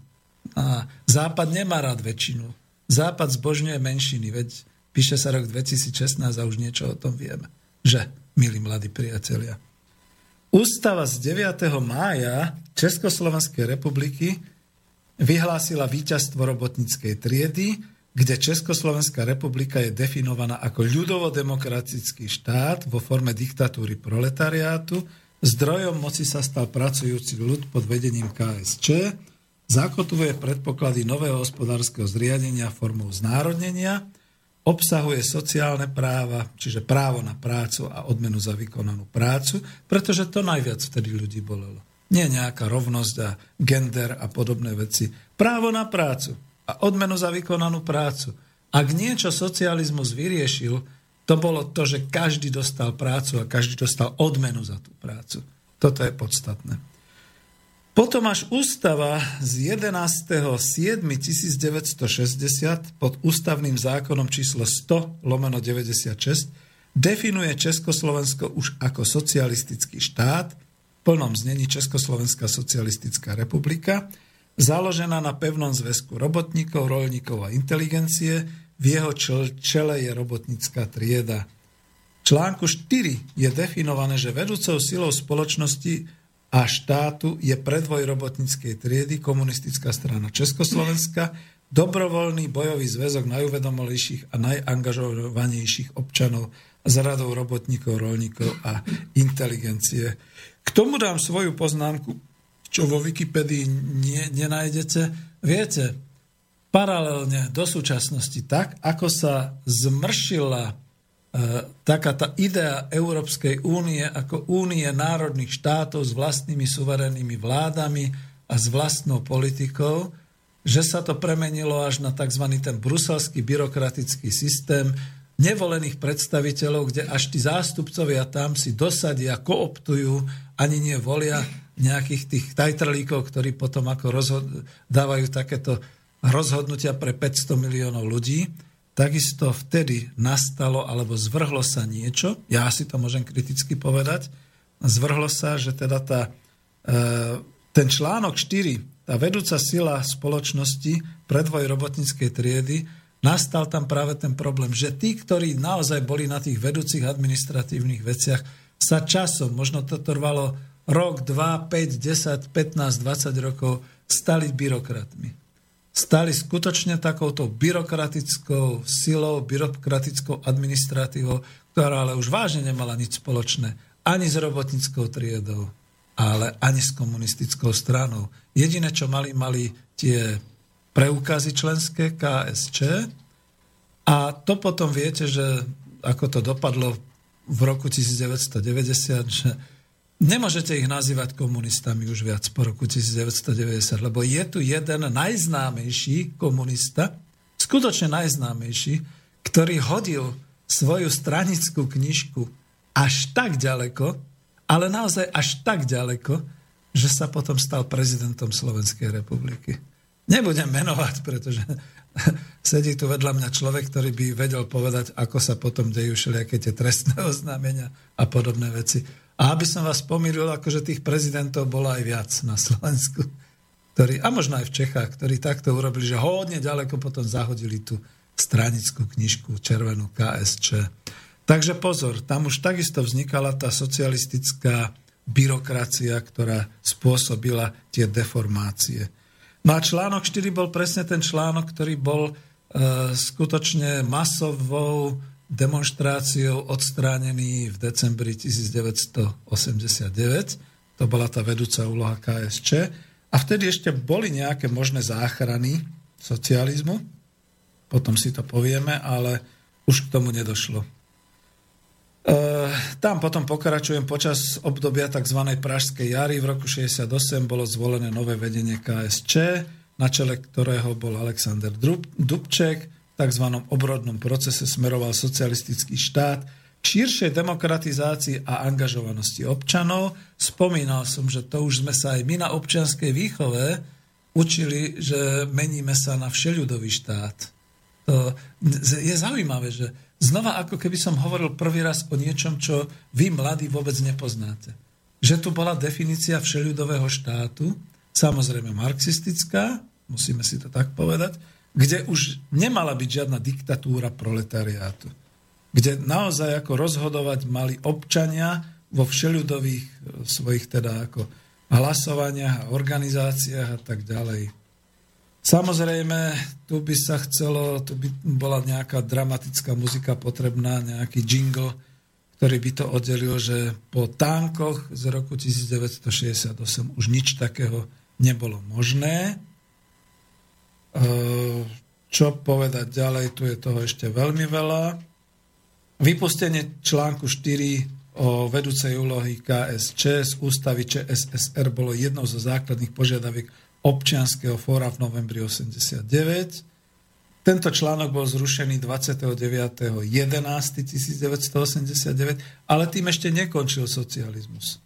A západ nemá rád väčšinu. Západ zbožňuje menšiny, veď píše sa rok 2016 a už niečo o tom vieme. Že, milí mladí priatelia. Ústava z 9. mája Československej republiky vyhlásila víťazstvo robotníckej triedy, kde Československá republika je definovaná ako ľudovo-demokratický štát vo forme diktatúry proletariátu, zdrojom moci sa stal pracujúci ľud pod vedením KSČ, zakotvuje predpoklady nového hospodárskeho zriadenia formou znárodnenia, obsahuje sociálne práva, čiže právo na prácu a odmenu za vykonanú prácu, pretože to najviac vtedy ľudí bolelo. Nie nejaká rovnosť a gender a podobné veci. Právo na prácu a odmenu za vykonanú prácu. Ak niečo socializmus vyriešil, to bolo to, že každý dostal prácu a každý dostal odmenu za tú prácu. Toto je podstatné. Potom až ústava z 11.7.1960 pod ústavným zákonom číslo 100 lomeno 96 definuje Československo už ako socialistický štát, v plnom znení Československá socialistická republika, založená na pevnom zväzku robotníkov, rolníkov a inteligencie, v jeho čele je robotnícka trieda. V článku 4 je definované, že vedúcou silou spoločnosti a štátu je predvoj robotníckej triedy komunistická strana Československa, dobrovoľný bojový zväzok najuvedomolejších a najangažovanejších občanov z radou robotníkov, rolníkov a inteligencie. K tomu dám svoju poznámku čo vo Wikipedii nie, nenájdete. Viete, paralelne do súčasnosti, tak ako sa zmršila taká tá idea Európskej únie ako únie národných štátov s vlastnými suverénnymi vládami a s vlastnou politikou, že sa to premenilo až na tzv. ten bruselský byrokratický systém nevolených predstaviteľov, kde až tí zástupcovia tam si dosadia, kooptujú, ani nie volia nejakých tých tajtrlíkov, ktorí potom ako rozhod- dávajú takéto rozhodnutia pre 500 miliónov ľudí. Takisto vtedy nastalo alebo zvrhlo sa niečo, ja si to môžem kriticky povedať, zvrhlo sa, že teda tá, e, ten článok 4, tá vedúca sila spoločnosti predvoj robotníckej triedy, nastal tam práve ten problém, že tí, ktorí naozaj boli na tých vedúcich administratívnych veciach, sa časom, možno to trvalo rok, dva, 5, 10, 15, 20 rokov, stali byrokratmi stali skutočne takouto byrokratickou silou, byrokratickou administratívou, ktorá ale už vážne nemala nič spoločné ani s robotníckou triedou, ale ani s komunistickou stranou. Jediné, čo mali, mali tie preukazy členské KSČ a to potom viete, že ako to dopadlo v roku 1990, že Nemôžete ich nazývať komunistami už viac po roku 1990, lebo je tu jeden najznámejší komunista, skutočne najznámejší, ktorý hodil svoju stranickú knižku až tak ďaleko, ale naozaj až tak ďaleko, že sa potom stal prezidentom Slovenskej republiky. Nebudem menovať, pretože sedí tu vedľa mňa človek, ktorý by vedel povedať, ako sa potom dejú všelijaké tie trestné oznámenia a podobné veci. A aby som vás pomýlil, akože tých prezidentov bolo aj viac na Slovensku, ktorí, a možno aj v Čechách, ktorí takto urobili, že hodne ďaleko potom zahodili tú stranickú knižku červenú KSČ. Takže pozor, tam už takisto vznikala tá socialistická byrokracia, ktorá spôsobila tie deformácie. No a článok 4 bol presne ten článok, ktorý bol e, skutočne masovou demonstráciou odstránený v decembri 1989. To bola tá vedúca úloha KSČ. A vtedy ešte boli nejaké možné záchrany socializmu. Potom si to povieme, ale už k tomu nedošlo. E, tam potom pokračujem počas obdobia tzv. Pražskej jary. V roku 68 bolo zvolené nové vedenie KSČ, na čele ktorého bol Alexander Dubček tzv. obrodnom procese smeroval socialistický štát k širšej demokratizácii a angažovanosti občanov. Spomínal som, že to už sme sa aj my na občianskej výchove učili, že meníme sa na všeľudový štát. To je zaujímavé, že znova ako keby som hovoril prvý raz o niečom, čo vy mladí vôbec nepoznáte. Že tu bola definícia všeľudového štátu, samozrejme marxistická, musíme si to tak povedať, kde už nemala byť žiadna diktatúra proletariátu. Kde naozaj ako rozhodovať mali občania vo všeľudových e, svojich teda ako hlasovaniach a organizáciách a tak ďalej. Samozrejme, tu by sa chcelo, tu by bola nejaká dramatická muzika potrebná, nejaký jingle, ktorý by to oddelil, že po tankoch z roku 1968 už nič takého nebolo možné. Ehm, čo povedať ďalej, tu je toho ešte veľmi veľa. Vypustenie článku 4 o vedúcej úlohy KSČ z ústavy ČSSR bolo jednou zo základných požiadaviek občianského fóra v novembri 89. Tento článok bol zrušený 29.11.1989, ale tým ešte nekončil socializmus.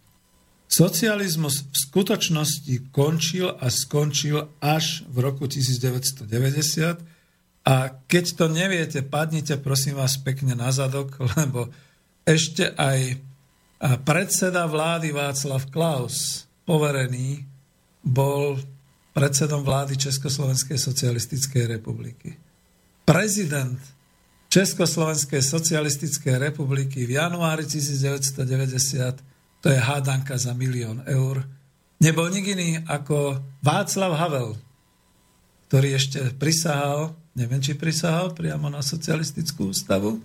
Socializmus v skutočnosti končil a skončil až v roku 1990 a keď to neviete, padnite prosím vás pekne na zadok, lebo ešte aj predseda vlády Václav Klaus, poverený, bol predsedom vlády Československej socialistickej republiky. Prezident Československej socialistickej republiky v januári 1990 to je hádanka za milión eur, nebol nik iný ako Václav Havel, ktorý ešte prisahal, neviem, či prisahal priamo na socialistickú ústavu,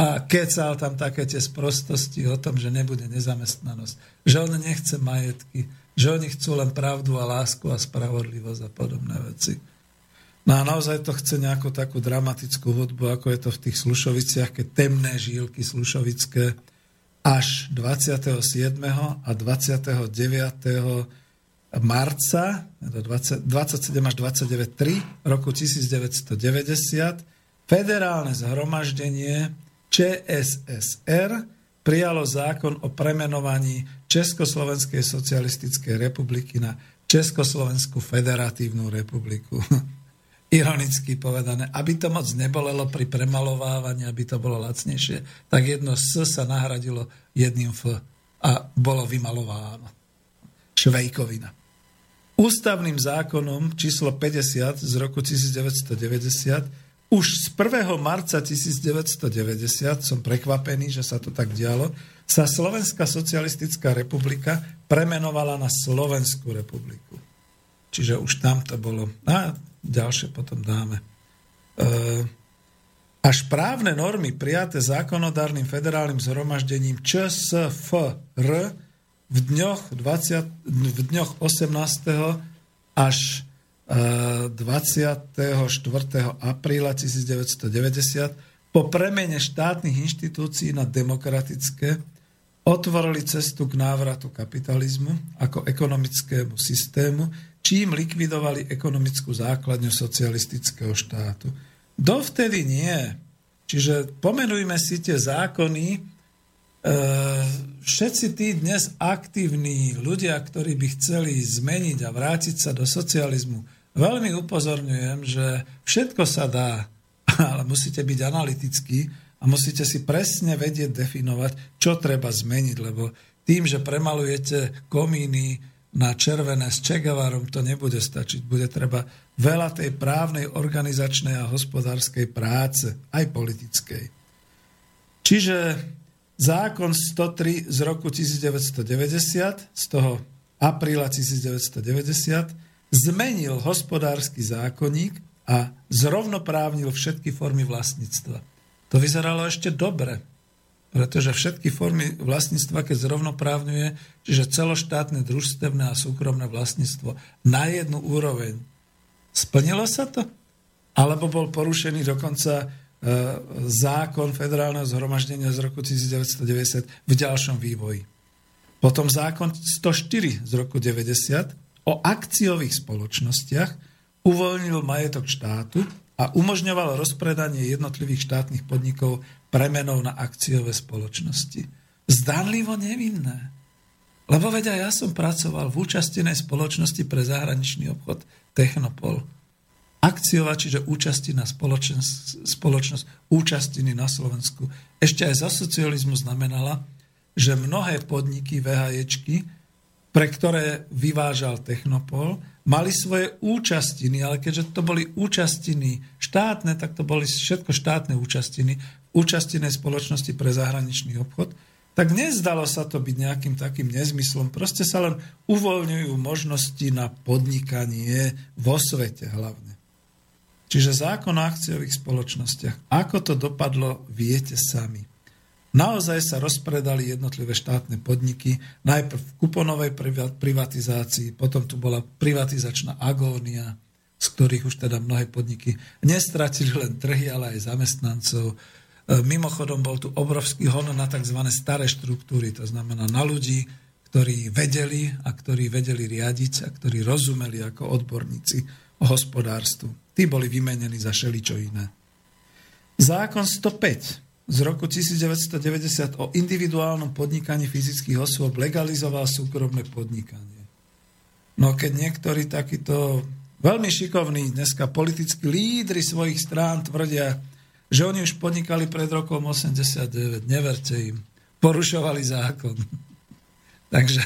a kecal tam také tie sprostosti o tom, že nebude nezamestnanosť, že on nechce majetky, že oni chcú len pravdu a lásku a spravodlivosť a podobné veci. No a naozaj to chce nejakú takú dramatickú hudbu, ako je to v tých Slušoviciach, keď temné žílky slušovické až 27. a 29. marca 20, 27 až 29 3 roku 1990 federálne zhromaždenie ČSSR prijalo zákon o premenovaní Československej socialistickej republiky na Československú federatívnu republiku. ironicky povedané, aby to moc nebolelo pri premalovávaní, aby to bolo lacnejšie, tak jedno S sa nahradilo jedným F a bolo vymalováno. Švejkovina. Ústavným zákonom číslo 50 z roku 1990 už z 1. marca 1990, som prekvapený, že sa to tak dialo, sa Slovenská socialistická republika premenovala na Slovenskú republiku. Čiže už tam to bolo. A ďalšie potom dáme. E, až právne normy prijaté zákonodárnym federálnym zhromaždením ČSFR v dňoch, 20, v dňoch 18. až 24. E, apríla 1990 po premene štátnych inštitúcií na demokratické otvorili cestu k návratu kapitalizmu ako ekonomickému systému, čím likvidovali ekonomickú základňu socialistického štátu. Dovtedy nie. Čiže pomenujme si tie zákony, E, všetci tí dnes aktívni ľudia, ktorí by chceli zmeniť a vrátiť sa do socializmu, veľmi upozorňujem, že všetko sa dá, ale musíte byť analytickí a musíte si presne vedieť definovať, čo treba zmeniť, lebo tým, že premalujete komíny na červené s Čegavárom, to nebude stačiť. Bude treba veľa tej právnej, organizačnej a hospodárskej práce, aj politickej. Čiže zákon 103 z roku 1990, z toho apríla 1990, zmenil hospodársky zákonník a zrovnoprávnil všetky formy vlastníctva. To vyzeralo ešte dobre, pretože všetky formy vlastníctva, keď zrovnoprávňuje, čiže celoštátne, družstevné a súkromné vlastníctvo na jednu úroveň. Splnilo sa to? Alebo bol porušený dokonca E, zákon federálneho zhromaždenia z roku 1990 v ďalšom vývoji. Potom zákon 104 z roku 90 o akciových spoločnostiach uvoľnil majetok štátu a umožňoval rozpredanie jednotlivých štátnych podnikov premenou na akciové spoločnosti. Zdanlivo nevinné. Lebo veď ja som pracoval v účastenej spoločnosti pre zahraničný obchod Technopol akciová, čiže účasti na spoločnosť, spoločnosť, účastiny na Slovensku. Ešte aj za socializmu znamenala, že mnohé podniky VHJčky, pre ktoré vyvážal Technopol, mali svoje účastiny, ale keďže to boli účastiny štátne, tak to boli všetko štátne účastiny, účastinej spoločnosti pre zahraničný obchod, tak nezdalo sa to byť nejakým takým nezmyslom. Proste sa len uvoľňujú možnosti na podnikanie vo svete hlavne. Čiže zákon o akciových spoločnostiach. Ako to dopadlo, viete sami. Naozaj sa rozpredali jednotlivé štátne podniky, najprv v kuponovej privatizácii, potom tu bola privatizačná agónia, z ktorých už teda mnohé podniky nestratili len trhy, ale aj zamestnancov. E, mimochodom bol tu obrovský hon na tzv. staré štruktúry, to znamená na ľudí, ktorí vedeli a ktorí vedeli riadiť a ktorí rozumeli ako odborníci o hospodárstvu. Tí boli vymenení za šeličo iné. Zákon 105 z roku 1990 o individuálnom podnikaní fyzických osôb legalizoval súkromné podnikanie. No keď niektorí takíto veľmi šikovní dneska politickí lídry svojich strán tvrdia, že oni už podnikali pred rokom 89, neverte im, porušovali zákon. Takže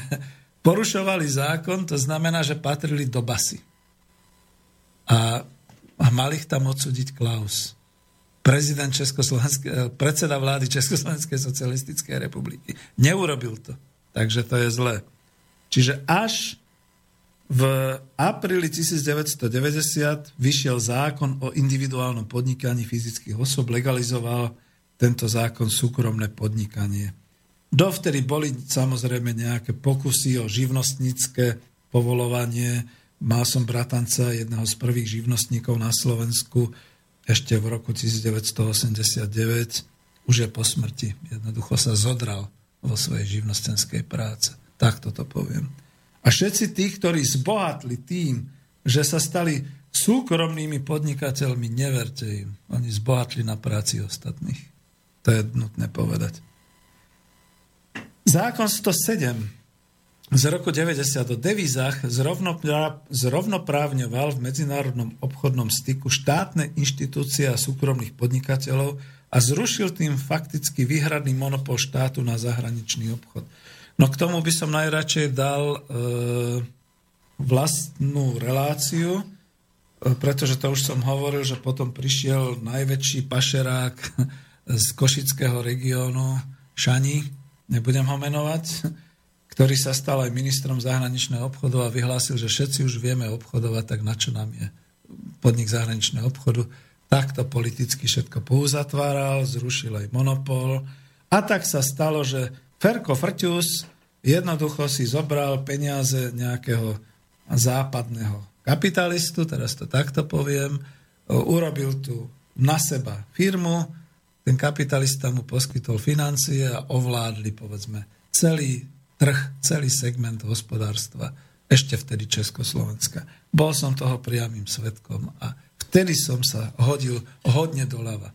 porušovali zákon, to znamená, že patrili do basy. A a mal ich tam odsúdiť Klaus, prezident eh, predseda vlády Československej socialistickej republiky. Neurobil to. Takže to je zlé. Čiže až v apríli 1990 vyšiel zákon o individuálnom podnikaní fyzických osob, legalizoval tento zákon súkromné podnikanie. Dovtedy boli samozrejme nejaké pokusy o živnostnícke povolovanie, Mal som bratanca, jedného z prvých živnostníkov na Slovensku, ešte v roku 1989, už je po smrti. Jednoducho sa zodral vo svojej živnostenskej práce. Tak toto poviem. A všetci tí, ktorí zbohatli tým, že sa stali súkromnými podnikateľmi, neverte im. Oni zbohatli na práci ostatných. To je nutné povedať. Zákon 107 z roku 90 o devizách zrovnoprávňoval v medzinárodnom obchodnom styku štátne inštitúcie a súkromných podnikateľov a zrušil tým fakticky výhradný monopol štátu na zahraničný obchod. No k tomu by som najradšej dal e, vlastnú reláciu, e, pretože to už som hovoril, že potom prišiel najväčší pašerák z Košického regiónu, Šani, nebudem ho menovať, ktorý sa stal aj ministrom zahraničného obchodu a vyhlásil, že všetci už vieme obchodovať, tak na čo nám je podnik zahraničného obchodu. Takto politicky všetko pouzatváral, zrušil aj monopol. A tak sa stalo, že Ferko Frťus jednoducho si zobral peniaze nejakého západného kapitalistu, teraz to takto poviem, urobil tu na seba firmu, ten kapitalista mu poskytol financie a ovládli, povedzme, celý trh, celý segment hospodárstva, ešte vtedy Československa. Bol som toho priamým svetkom a vtedy som sa hodil hodne doľava.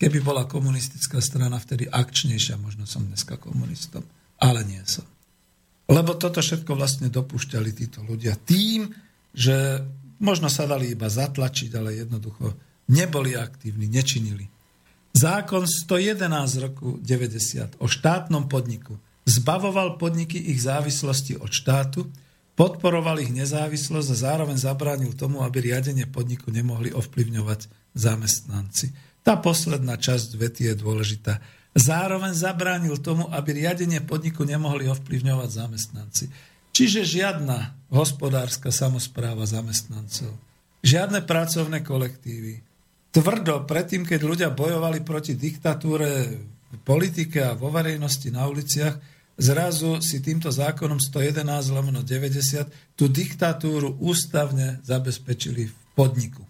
Keby bola komunistická strana vtedy akčnejšia, možno som dneska komunistom, ale nie som. Lebo toto všetko vlastne dopúšťali títo ľudia tým, že možno sa dali iba zatlačiť, ale jednoducho neboli aktívni, nečinili. Zákon 111 roku 90 o štátnom podniku zbavoval podniky ich závislosti od štátu, podporoval ich nezávislosť a zároveň zabránil tomu, aby riadenie podniku nemohli ovplyvňovať zamestnanci. Tá posledná časť vety je dôležitá. Zároveň zabránil tomu, aby riadenie podniku nemohli ovplyvňovať zamestnanci. Čiže žiadna hospodárska samozpráva zamestnancov, žiadne pracovné kolektívy. Tvrdo, predtým, keď ľudia bojovali proti diktatúre v politike a vo verejnosti na uliciach, zrazu si týmto zákonom 111 lomeno 90 tú diktatúru ústavne zabezpečili v podniku.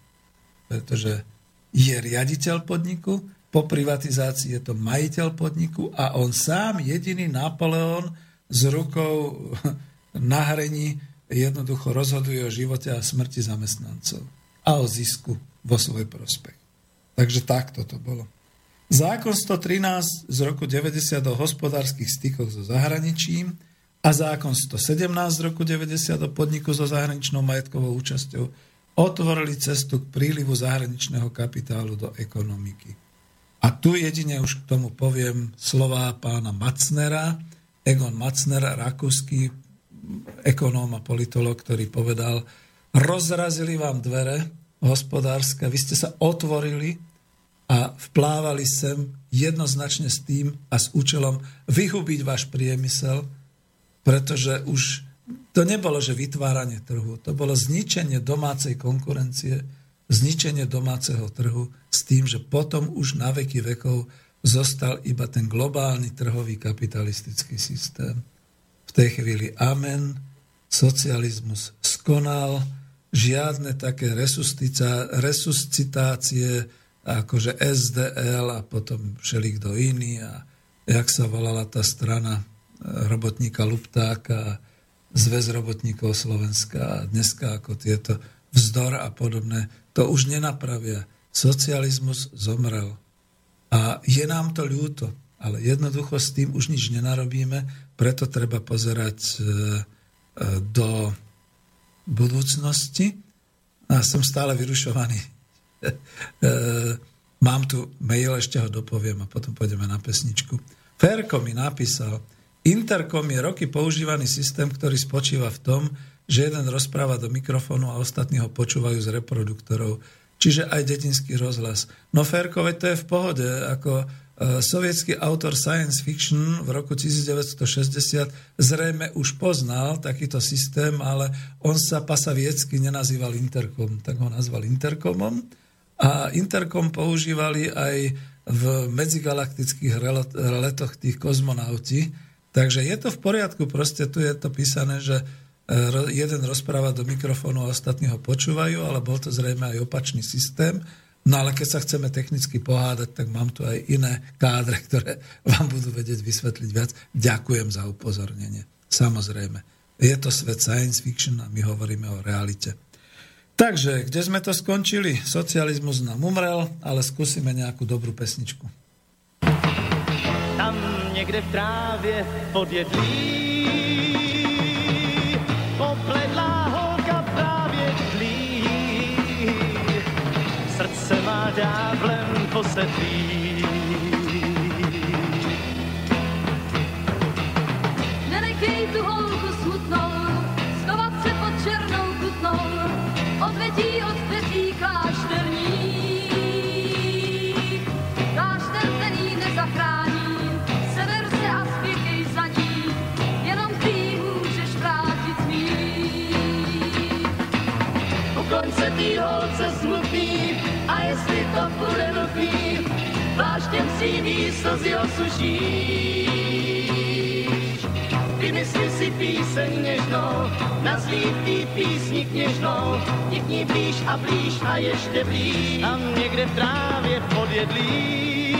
Pretože je riaditeľ podniku, po privatizácii je to majiteľ podniku a on sám, jediný Napoleon s rukou na hreni jednoducho rozhoduje o živote a smrti zamestnancov a o zisku vo svoj prospech. Takže takto to bolo. Zákon 113 z roku 90 o hospodárskych stykoch so zahraničím a zákon 117 z roku 90 o podniku so zahraničnou majetkovou účasťou otvorili cestu k prílivu zahraničného kapitálu do ekonomiky. A tu jedine už k tomu poviem slová pána Macnera, Egon Macner, rakúsky ekonóm a politolog, ktorý povedal, rozrazili vám dvere hospodárske, vy ste sa otvorili a vplávali sem jednoznačne s tým a s účelom vyhubiť váš priemysel, pretože už to nebolo, že vytváranie trhu, to bolo zničenie domácej konkurencie, zničenie domáceho trhu s tým, že potom už na veky vekov zostal iba ten globálny trhový kapitalistický systém. V tej chvíli amen, socializmus skonal, žiadne také resuscitácie, akože SDL a potom všelikto iný a jak sa volala tá strana e, robotníka Luptáka Zväz robotníkov Slovenska a dneska ako tieto vzdor a podobné, to už nenapravia. Socializmus zomrel. A je nám to ľúto, ale jednoducho s tým už nič nenarobíme, preto treba pozerať e, e, do budúcnosti. A som stále vyrušovaný Eh, mám tu mail, ešte ho dopoviem a potom pôjdeme na pesničku. Ferko mi napísal, Intercom je roky používaný systém, ktorý spočíva v tom, že jeden rozpráva do mikrofónu a ostatní ho počúvajú z reproduktorov. Čiže aj detinský rozhlas. No Ferko, veď to je v pohode. Ako uh, sovietský autor science fiction v roku 1960 zrejme už poznal takýto systém, ale on sa pasaviecky nenazýval Intercom, tak ho nazval Intercomom a Intercom používali aj v medzigalaktických letoch tých kozmonauti. Takže je to v poriadku, proste tu je to písané, že e, jeden rozpráva do mikrofónu a ostatní ho počúvajú, ale bol to zrejme aj opačný systém. No ale keď sa chceme technicky pohádať, tak mám tu aj iné kádre, ktoré vám budú vedieť vysvetliť viac. Ďakujem za upozornenie. Samozrejme. Je to svet science fiction a my hovoríme o realite. Takže, kde sme to skončili? Socializmus nám umrel, ale skúsime nejakú dobrú pesničku tam někde v trávě pod jedlí. Popledlá holka právě tlí, srdce má dávlem posedlí. Tý holce smutný a jestli to bude nutný, pláštěm si slzy osušíš. Vymysli si píseň něžnou, nazví tý písni kněžnou, nikni blíž a blíž a ještě blíž. A někde v trávě podjedlí,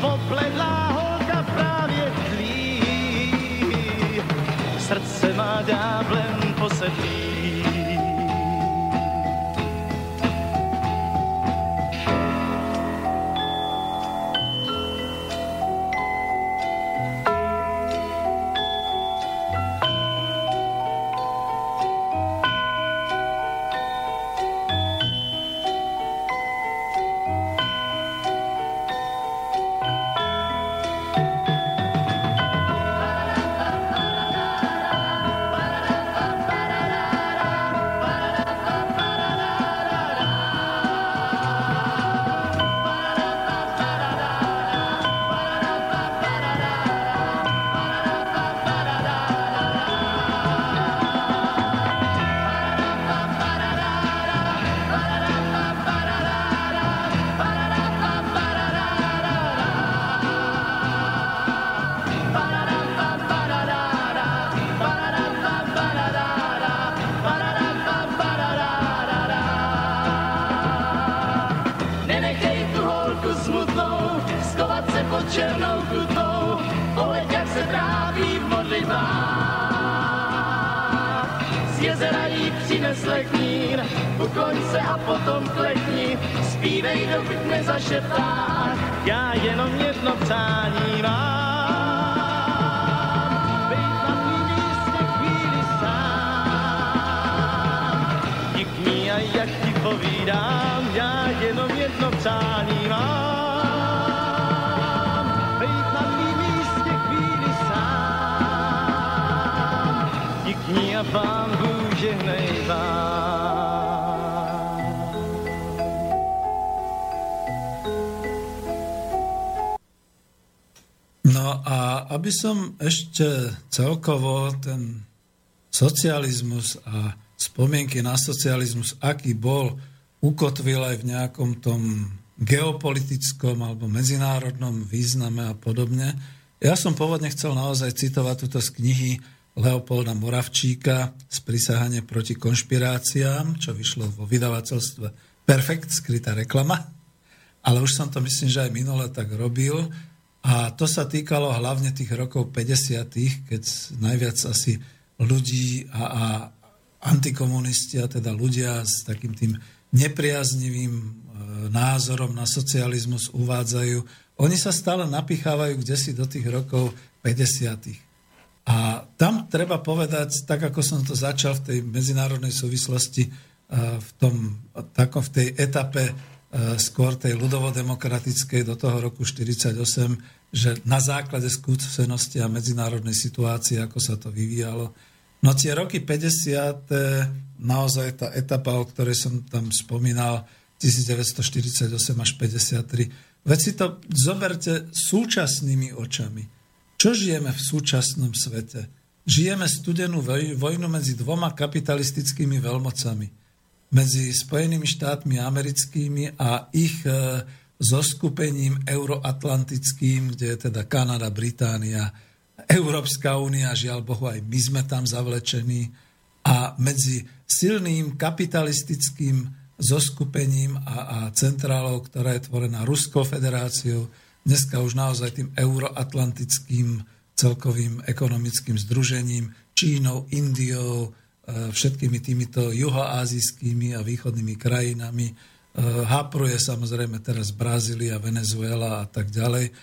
popledlá holka právě tlí. Srdce má ďáblem posedlý. A aby som ešte celkovo ten socializmus a spomienky na socializmus, aký bol, ukotvil aj v nejakom tom geopolitickom alebo medzinárodnom význame a podobne. Ja som pôvodne chcel naozaj citovať túto z knihy Leopolda Moravčíka z prisahanie proti konšpiráciám, čo vyšlo vo vydavateľstve Perfekt, skrytá reklama. Ale už som to myslím, že aj minule tak robil. A to sa týkalo hlavne tých rokov 50., keď najviac asi ľudí a, a antikomunisti, a teda ľudia s takým tým nepriaznivým e, názorom na socializmus uvádzajú. Oni sa stále napichávajú kde si do tých rokov 50. A tam treba povedať, tak ako som to začal v tej medzinárodnej súvislosti, e, v, tom, v tej etape e, skôr tej ľudovodemokratickej do toho roku 1948, že na základe skúsenosti a medzinárodnej situácie, ako sa to vyvíjalo. No tie roky 50. naozaj tá etapa, o ktorej som tam spomínal, 1948 až 53. Veď si to zoberte súčasnými očami. Čo žijeme v súčasnom svete? Žijeme studenú vojnu medzi dvoma kapitalistickými veľmocami. Medzi Spojenými štátmi americkými a ich e, zoskupením euroatlantickým, kde je teda Kanada, Británia, Európska únia, žiaľ Bohu, aj my sme tam zavlečení, a medzi silným kapitalistickým zoskupením a, a centrálou, ktorá je tvorená Ruskou federáciou, dneska už naozaj tým euroatlantickým celkovým ekonomickým združením, Čínou, Indiou, e, všetkými týmito juhoázijskými a východnými krajinami, hapruje samozrejme teraz Brazília, Venezuela a tak ďalej.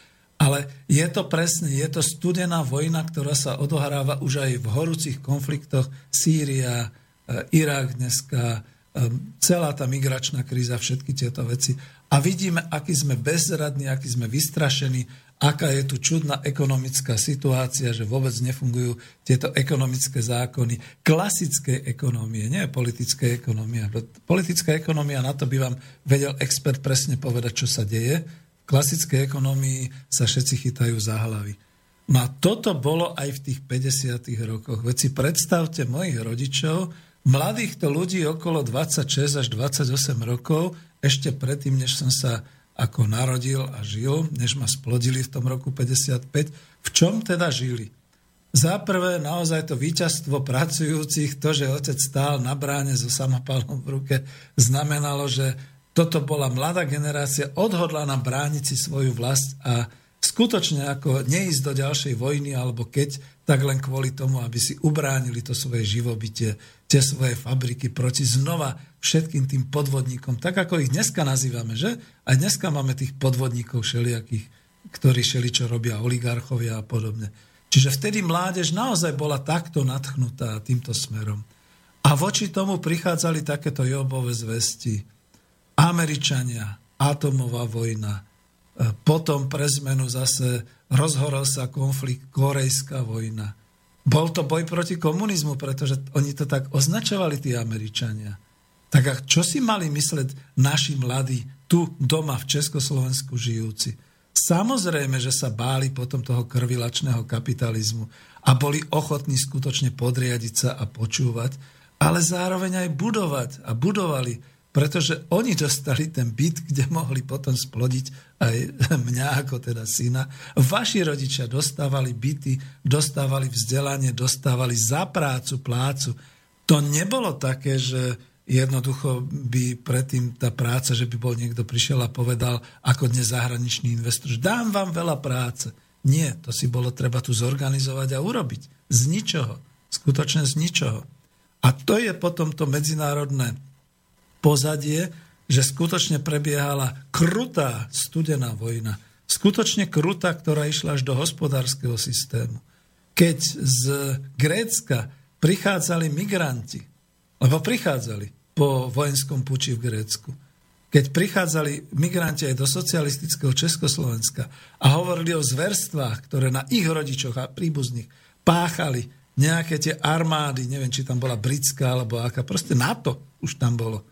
Ale je to presne, je to studená vojna, ktorá sa odohráva už aj v horúcich konfliktoch Sýria, e, Irak dneska, celá tá migračná kríza, všetky tieto veci. A vidíme, aký sme bezradní, aký sme vystrašení, aká je tu čudná ekonomická situácia, že vôbec nefungujú tieto ekonomické zákony klasickej ekonomie, nie politické ekonomie. Politická ekonomia, na to by vám vedel expert presne povedať, čo sa deje. V klasickej ekonomii sa všetci chytajú za hlavy. No a toto bolo aj v tých 50. rokoch. Veď si predstavte mojich rodičov, mladých to ľudí okolo 26 až 28 rokov, ešte predtým, než som sa ako narodil a žil, než ma splodili v tom roku 55, v čom teda žili? Za prvé, naozaj to víťazstvo pracujúcich, to, že otec stál na bráne so samopalom v ruke, znamenalo, že toto bola mladá generácia odhodlaná brániť si svoju vlast a skutočne ako neísť do ďalšej vojny, alebo keď, tak len kvôli tomu, aby si ubránili to svoje živobytie, tie svoje fabriky proti znova všetkým tým podvodníkom, tak ako ich dneska nazývame, že? Aj dneska máme tých podvodníkov všelijakých, ktorí čo robia oligarchovia a podobne. Čiže vtedy mládež naozaj bola takto natchnutá týmto smerom. A voči tomu prichádzali takéto jobové zvesti. Američania, atomová vojna, potom pre zmenu zase rozhorol sa konflikt, korejská vojna. Bol to boj proti komunizmu, pretože oni to tak označovali, tí Američania. Tak a čo si mali mysleť naši mladí tu doma v Československu žijúci? Samozrejme, že sa báli potom toho krvilačného kapitalizmu a boli ochotní skutočne podriadiť sa a počúvať, ale zároveň aj budovať a budovali pretože oni dostali ten byt, kde mohli potom splodiť aj mňa ako teda syna. Vaši rodičia dostávali byty, dostávali vzdelanie, dostávali za prácu, plácu. To nebolo také, že jednoducho by predtým tá práca, že by bol niekto prišiel a povedal ako dnes zahraničný investor, že dám vám veľa práce. Nie, to si bolo treba tu zorganizovať a urobiť. Z ničoho. Skutočne z ničoho. A to je potom to medzinárodné pozadie, že skutočne prebiehala krutá studená vojna. Skutočne krutá, ktorá išla až do hospodárskeho systému. Keď z Grécka prichádzali migranti, lebo prichádzali po vojenskom puči v Grécku, keď prichádzali migranti aj do socialistického Československa a hovorili o zverstvách, ktoré na ich rodičoch a príbuzných páchali nejaké tie armády, neviem, či tam bola britská alebo aká, proste NATO už tam bolo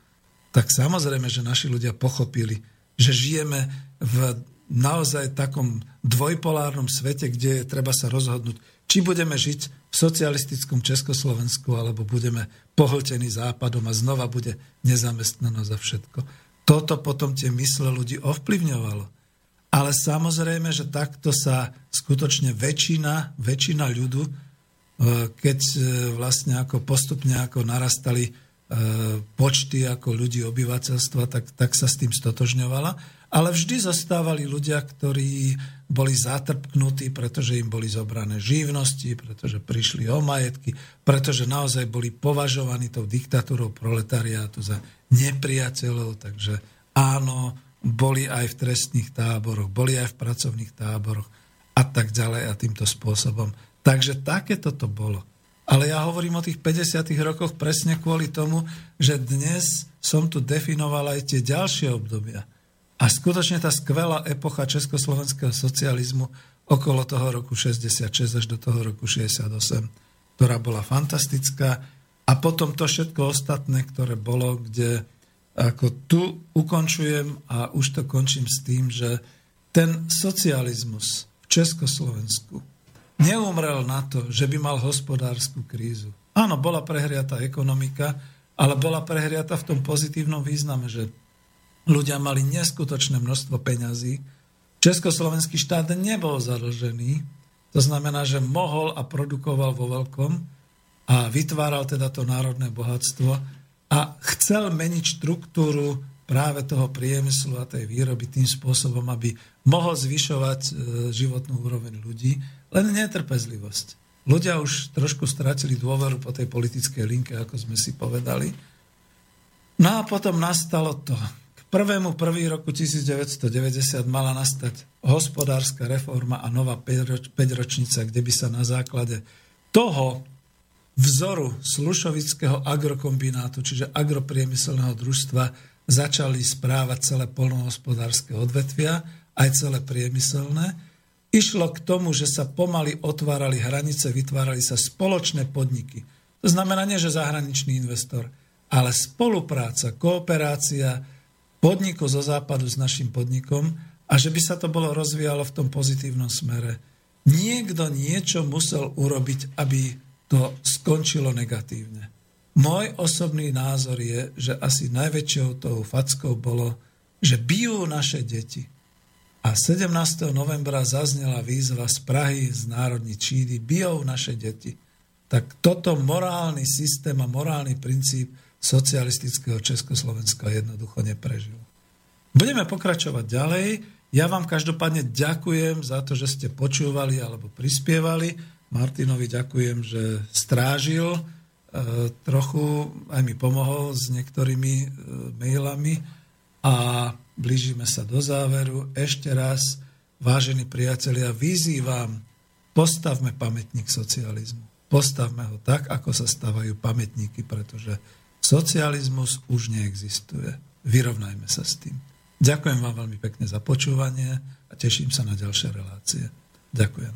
tak samozrejme, že naši ľudia pochopili, že žijeme v naozaj takom dvojpolárnom svete, kde je treba sa rozhodnúť, či budeme žiť v socialistickom Československu, alebo budeme pohltení západom a znova bude nezamestnanosť za všetko. Toto potom tie mysle ľudí ovplyvňovalo. Ale samozrejme, že takto sa skutočne väčšina, väčšina ľudu, e, keď e, vlastne ako postupne ako narastali počty ako ľudí obyvateľstva, tak, tak sa s tým stotožňovala. Ale vždy zostávali ľudia, ktorí boli zatrpknutí, pretože im boli zobrané živnosti, pretože prišli o majetky, pretože naozaj boli považovaní tou diktatúrou proletariátu za nepriateľov. Takže áno, boli aj v trestných táboroch, boli aj v pracovných táboroch a tak ďalej a týmto spôsobom. Takže takéto to bolo. Ale ja hovorím o tých 50. rokoch presne kvôli tomu, že dnes som tu definoval aj tie ďalšie obdobia. A skutočne tá skvelá epocha československého socializmu okolo toho roku 66 až do toho roku 68, ktorá bola fantastická. A potom to všetko ostatné, ktoré bolo, kde ako tu ukončujem a už to končím s tým, že ten socializmus v Československu neumrel na to, že by mal hospodárskú krízu. Áno, bola prehriata ekonomika, ale bola prehriata v tom pozitívnom význame, že ľudia mali neskutočné množstvo peňazí. Československý štát nebol zadlžený, to znamená, že mohol a produkoval vo veľkom a vytváral teda to národné bohatstvo a chcel meniť štruktúru práve toho priemyslu a tej výroby tým spôsobom, aby mohol zvyšovať e, životnú úroveň ľudí len netrpezlivosť. Ľudia už trošku stratili dôveru po tej politickej linke, ako sme si povedali. No a potom nastalo to. K prvému prvý roku 1990 mala nastať hospodárska reforma a nová 5-ročnica, kde by sa na základe toho vzoru Slušovického agrokombinátu, čiže agropriemyselného družstva, začali správať celé polnohospodárske odvetvia, aj celé priemyselné. Išlo k tomu, že sa pomaly otvárali hranice, vytvárali sa spoločné podniky. To znamená nie, že zahraničný investor, ale spolupráca, kooperácia podniku zo západu s našim podnikom a že by sa to bolo rozvíjalo v tom pozitívnom smere. Niekto niečo musel urobiť, aby to skončilo negatívne. Môj osobný názor je, že asi najväčšou tou fackou bolo, že bijú naše deti. A 17. novembra zaznela výzva z Prahy, z Národní Čídy, bijou naše deti. Tak toto morálny systém a morálny princíp socialistického Československa jednoducho neprežil. Budeme pokračovať ďalej. Ja vám každopádne ďakujem za to, že ste počúvali alebo prispievali. Martinovi ďakujem, že strážil e, trochu, aj mi pomohol s niektorými e, mailami a blížime sa do záveru. Ešte raz, vážení priatelia, vyzývam, postavme pamätník socializmu. Postavme ho tak, ako sa stavajú pamätníky, pretože socializmus už neexistuje. Vyrovnajme sa s tým. Ďakujem vám veľmi pekne za počúvanie a teším sa na ďalšie relácie. Ďakujem.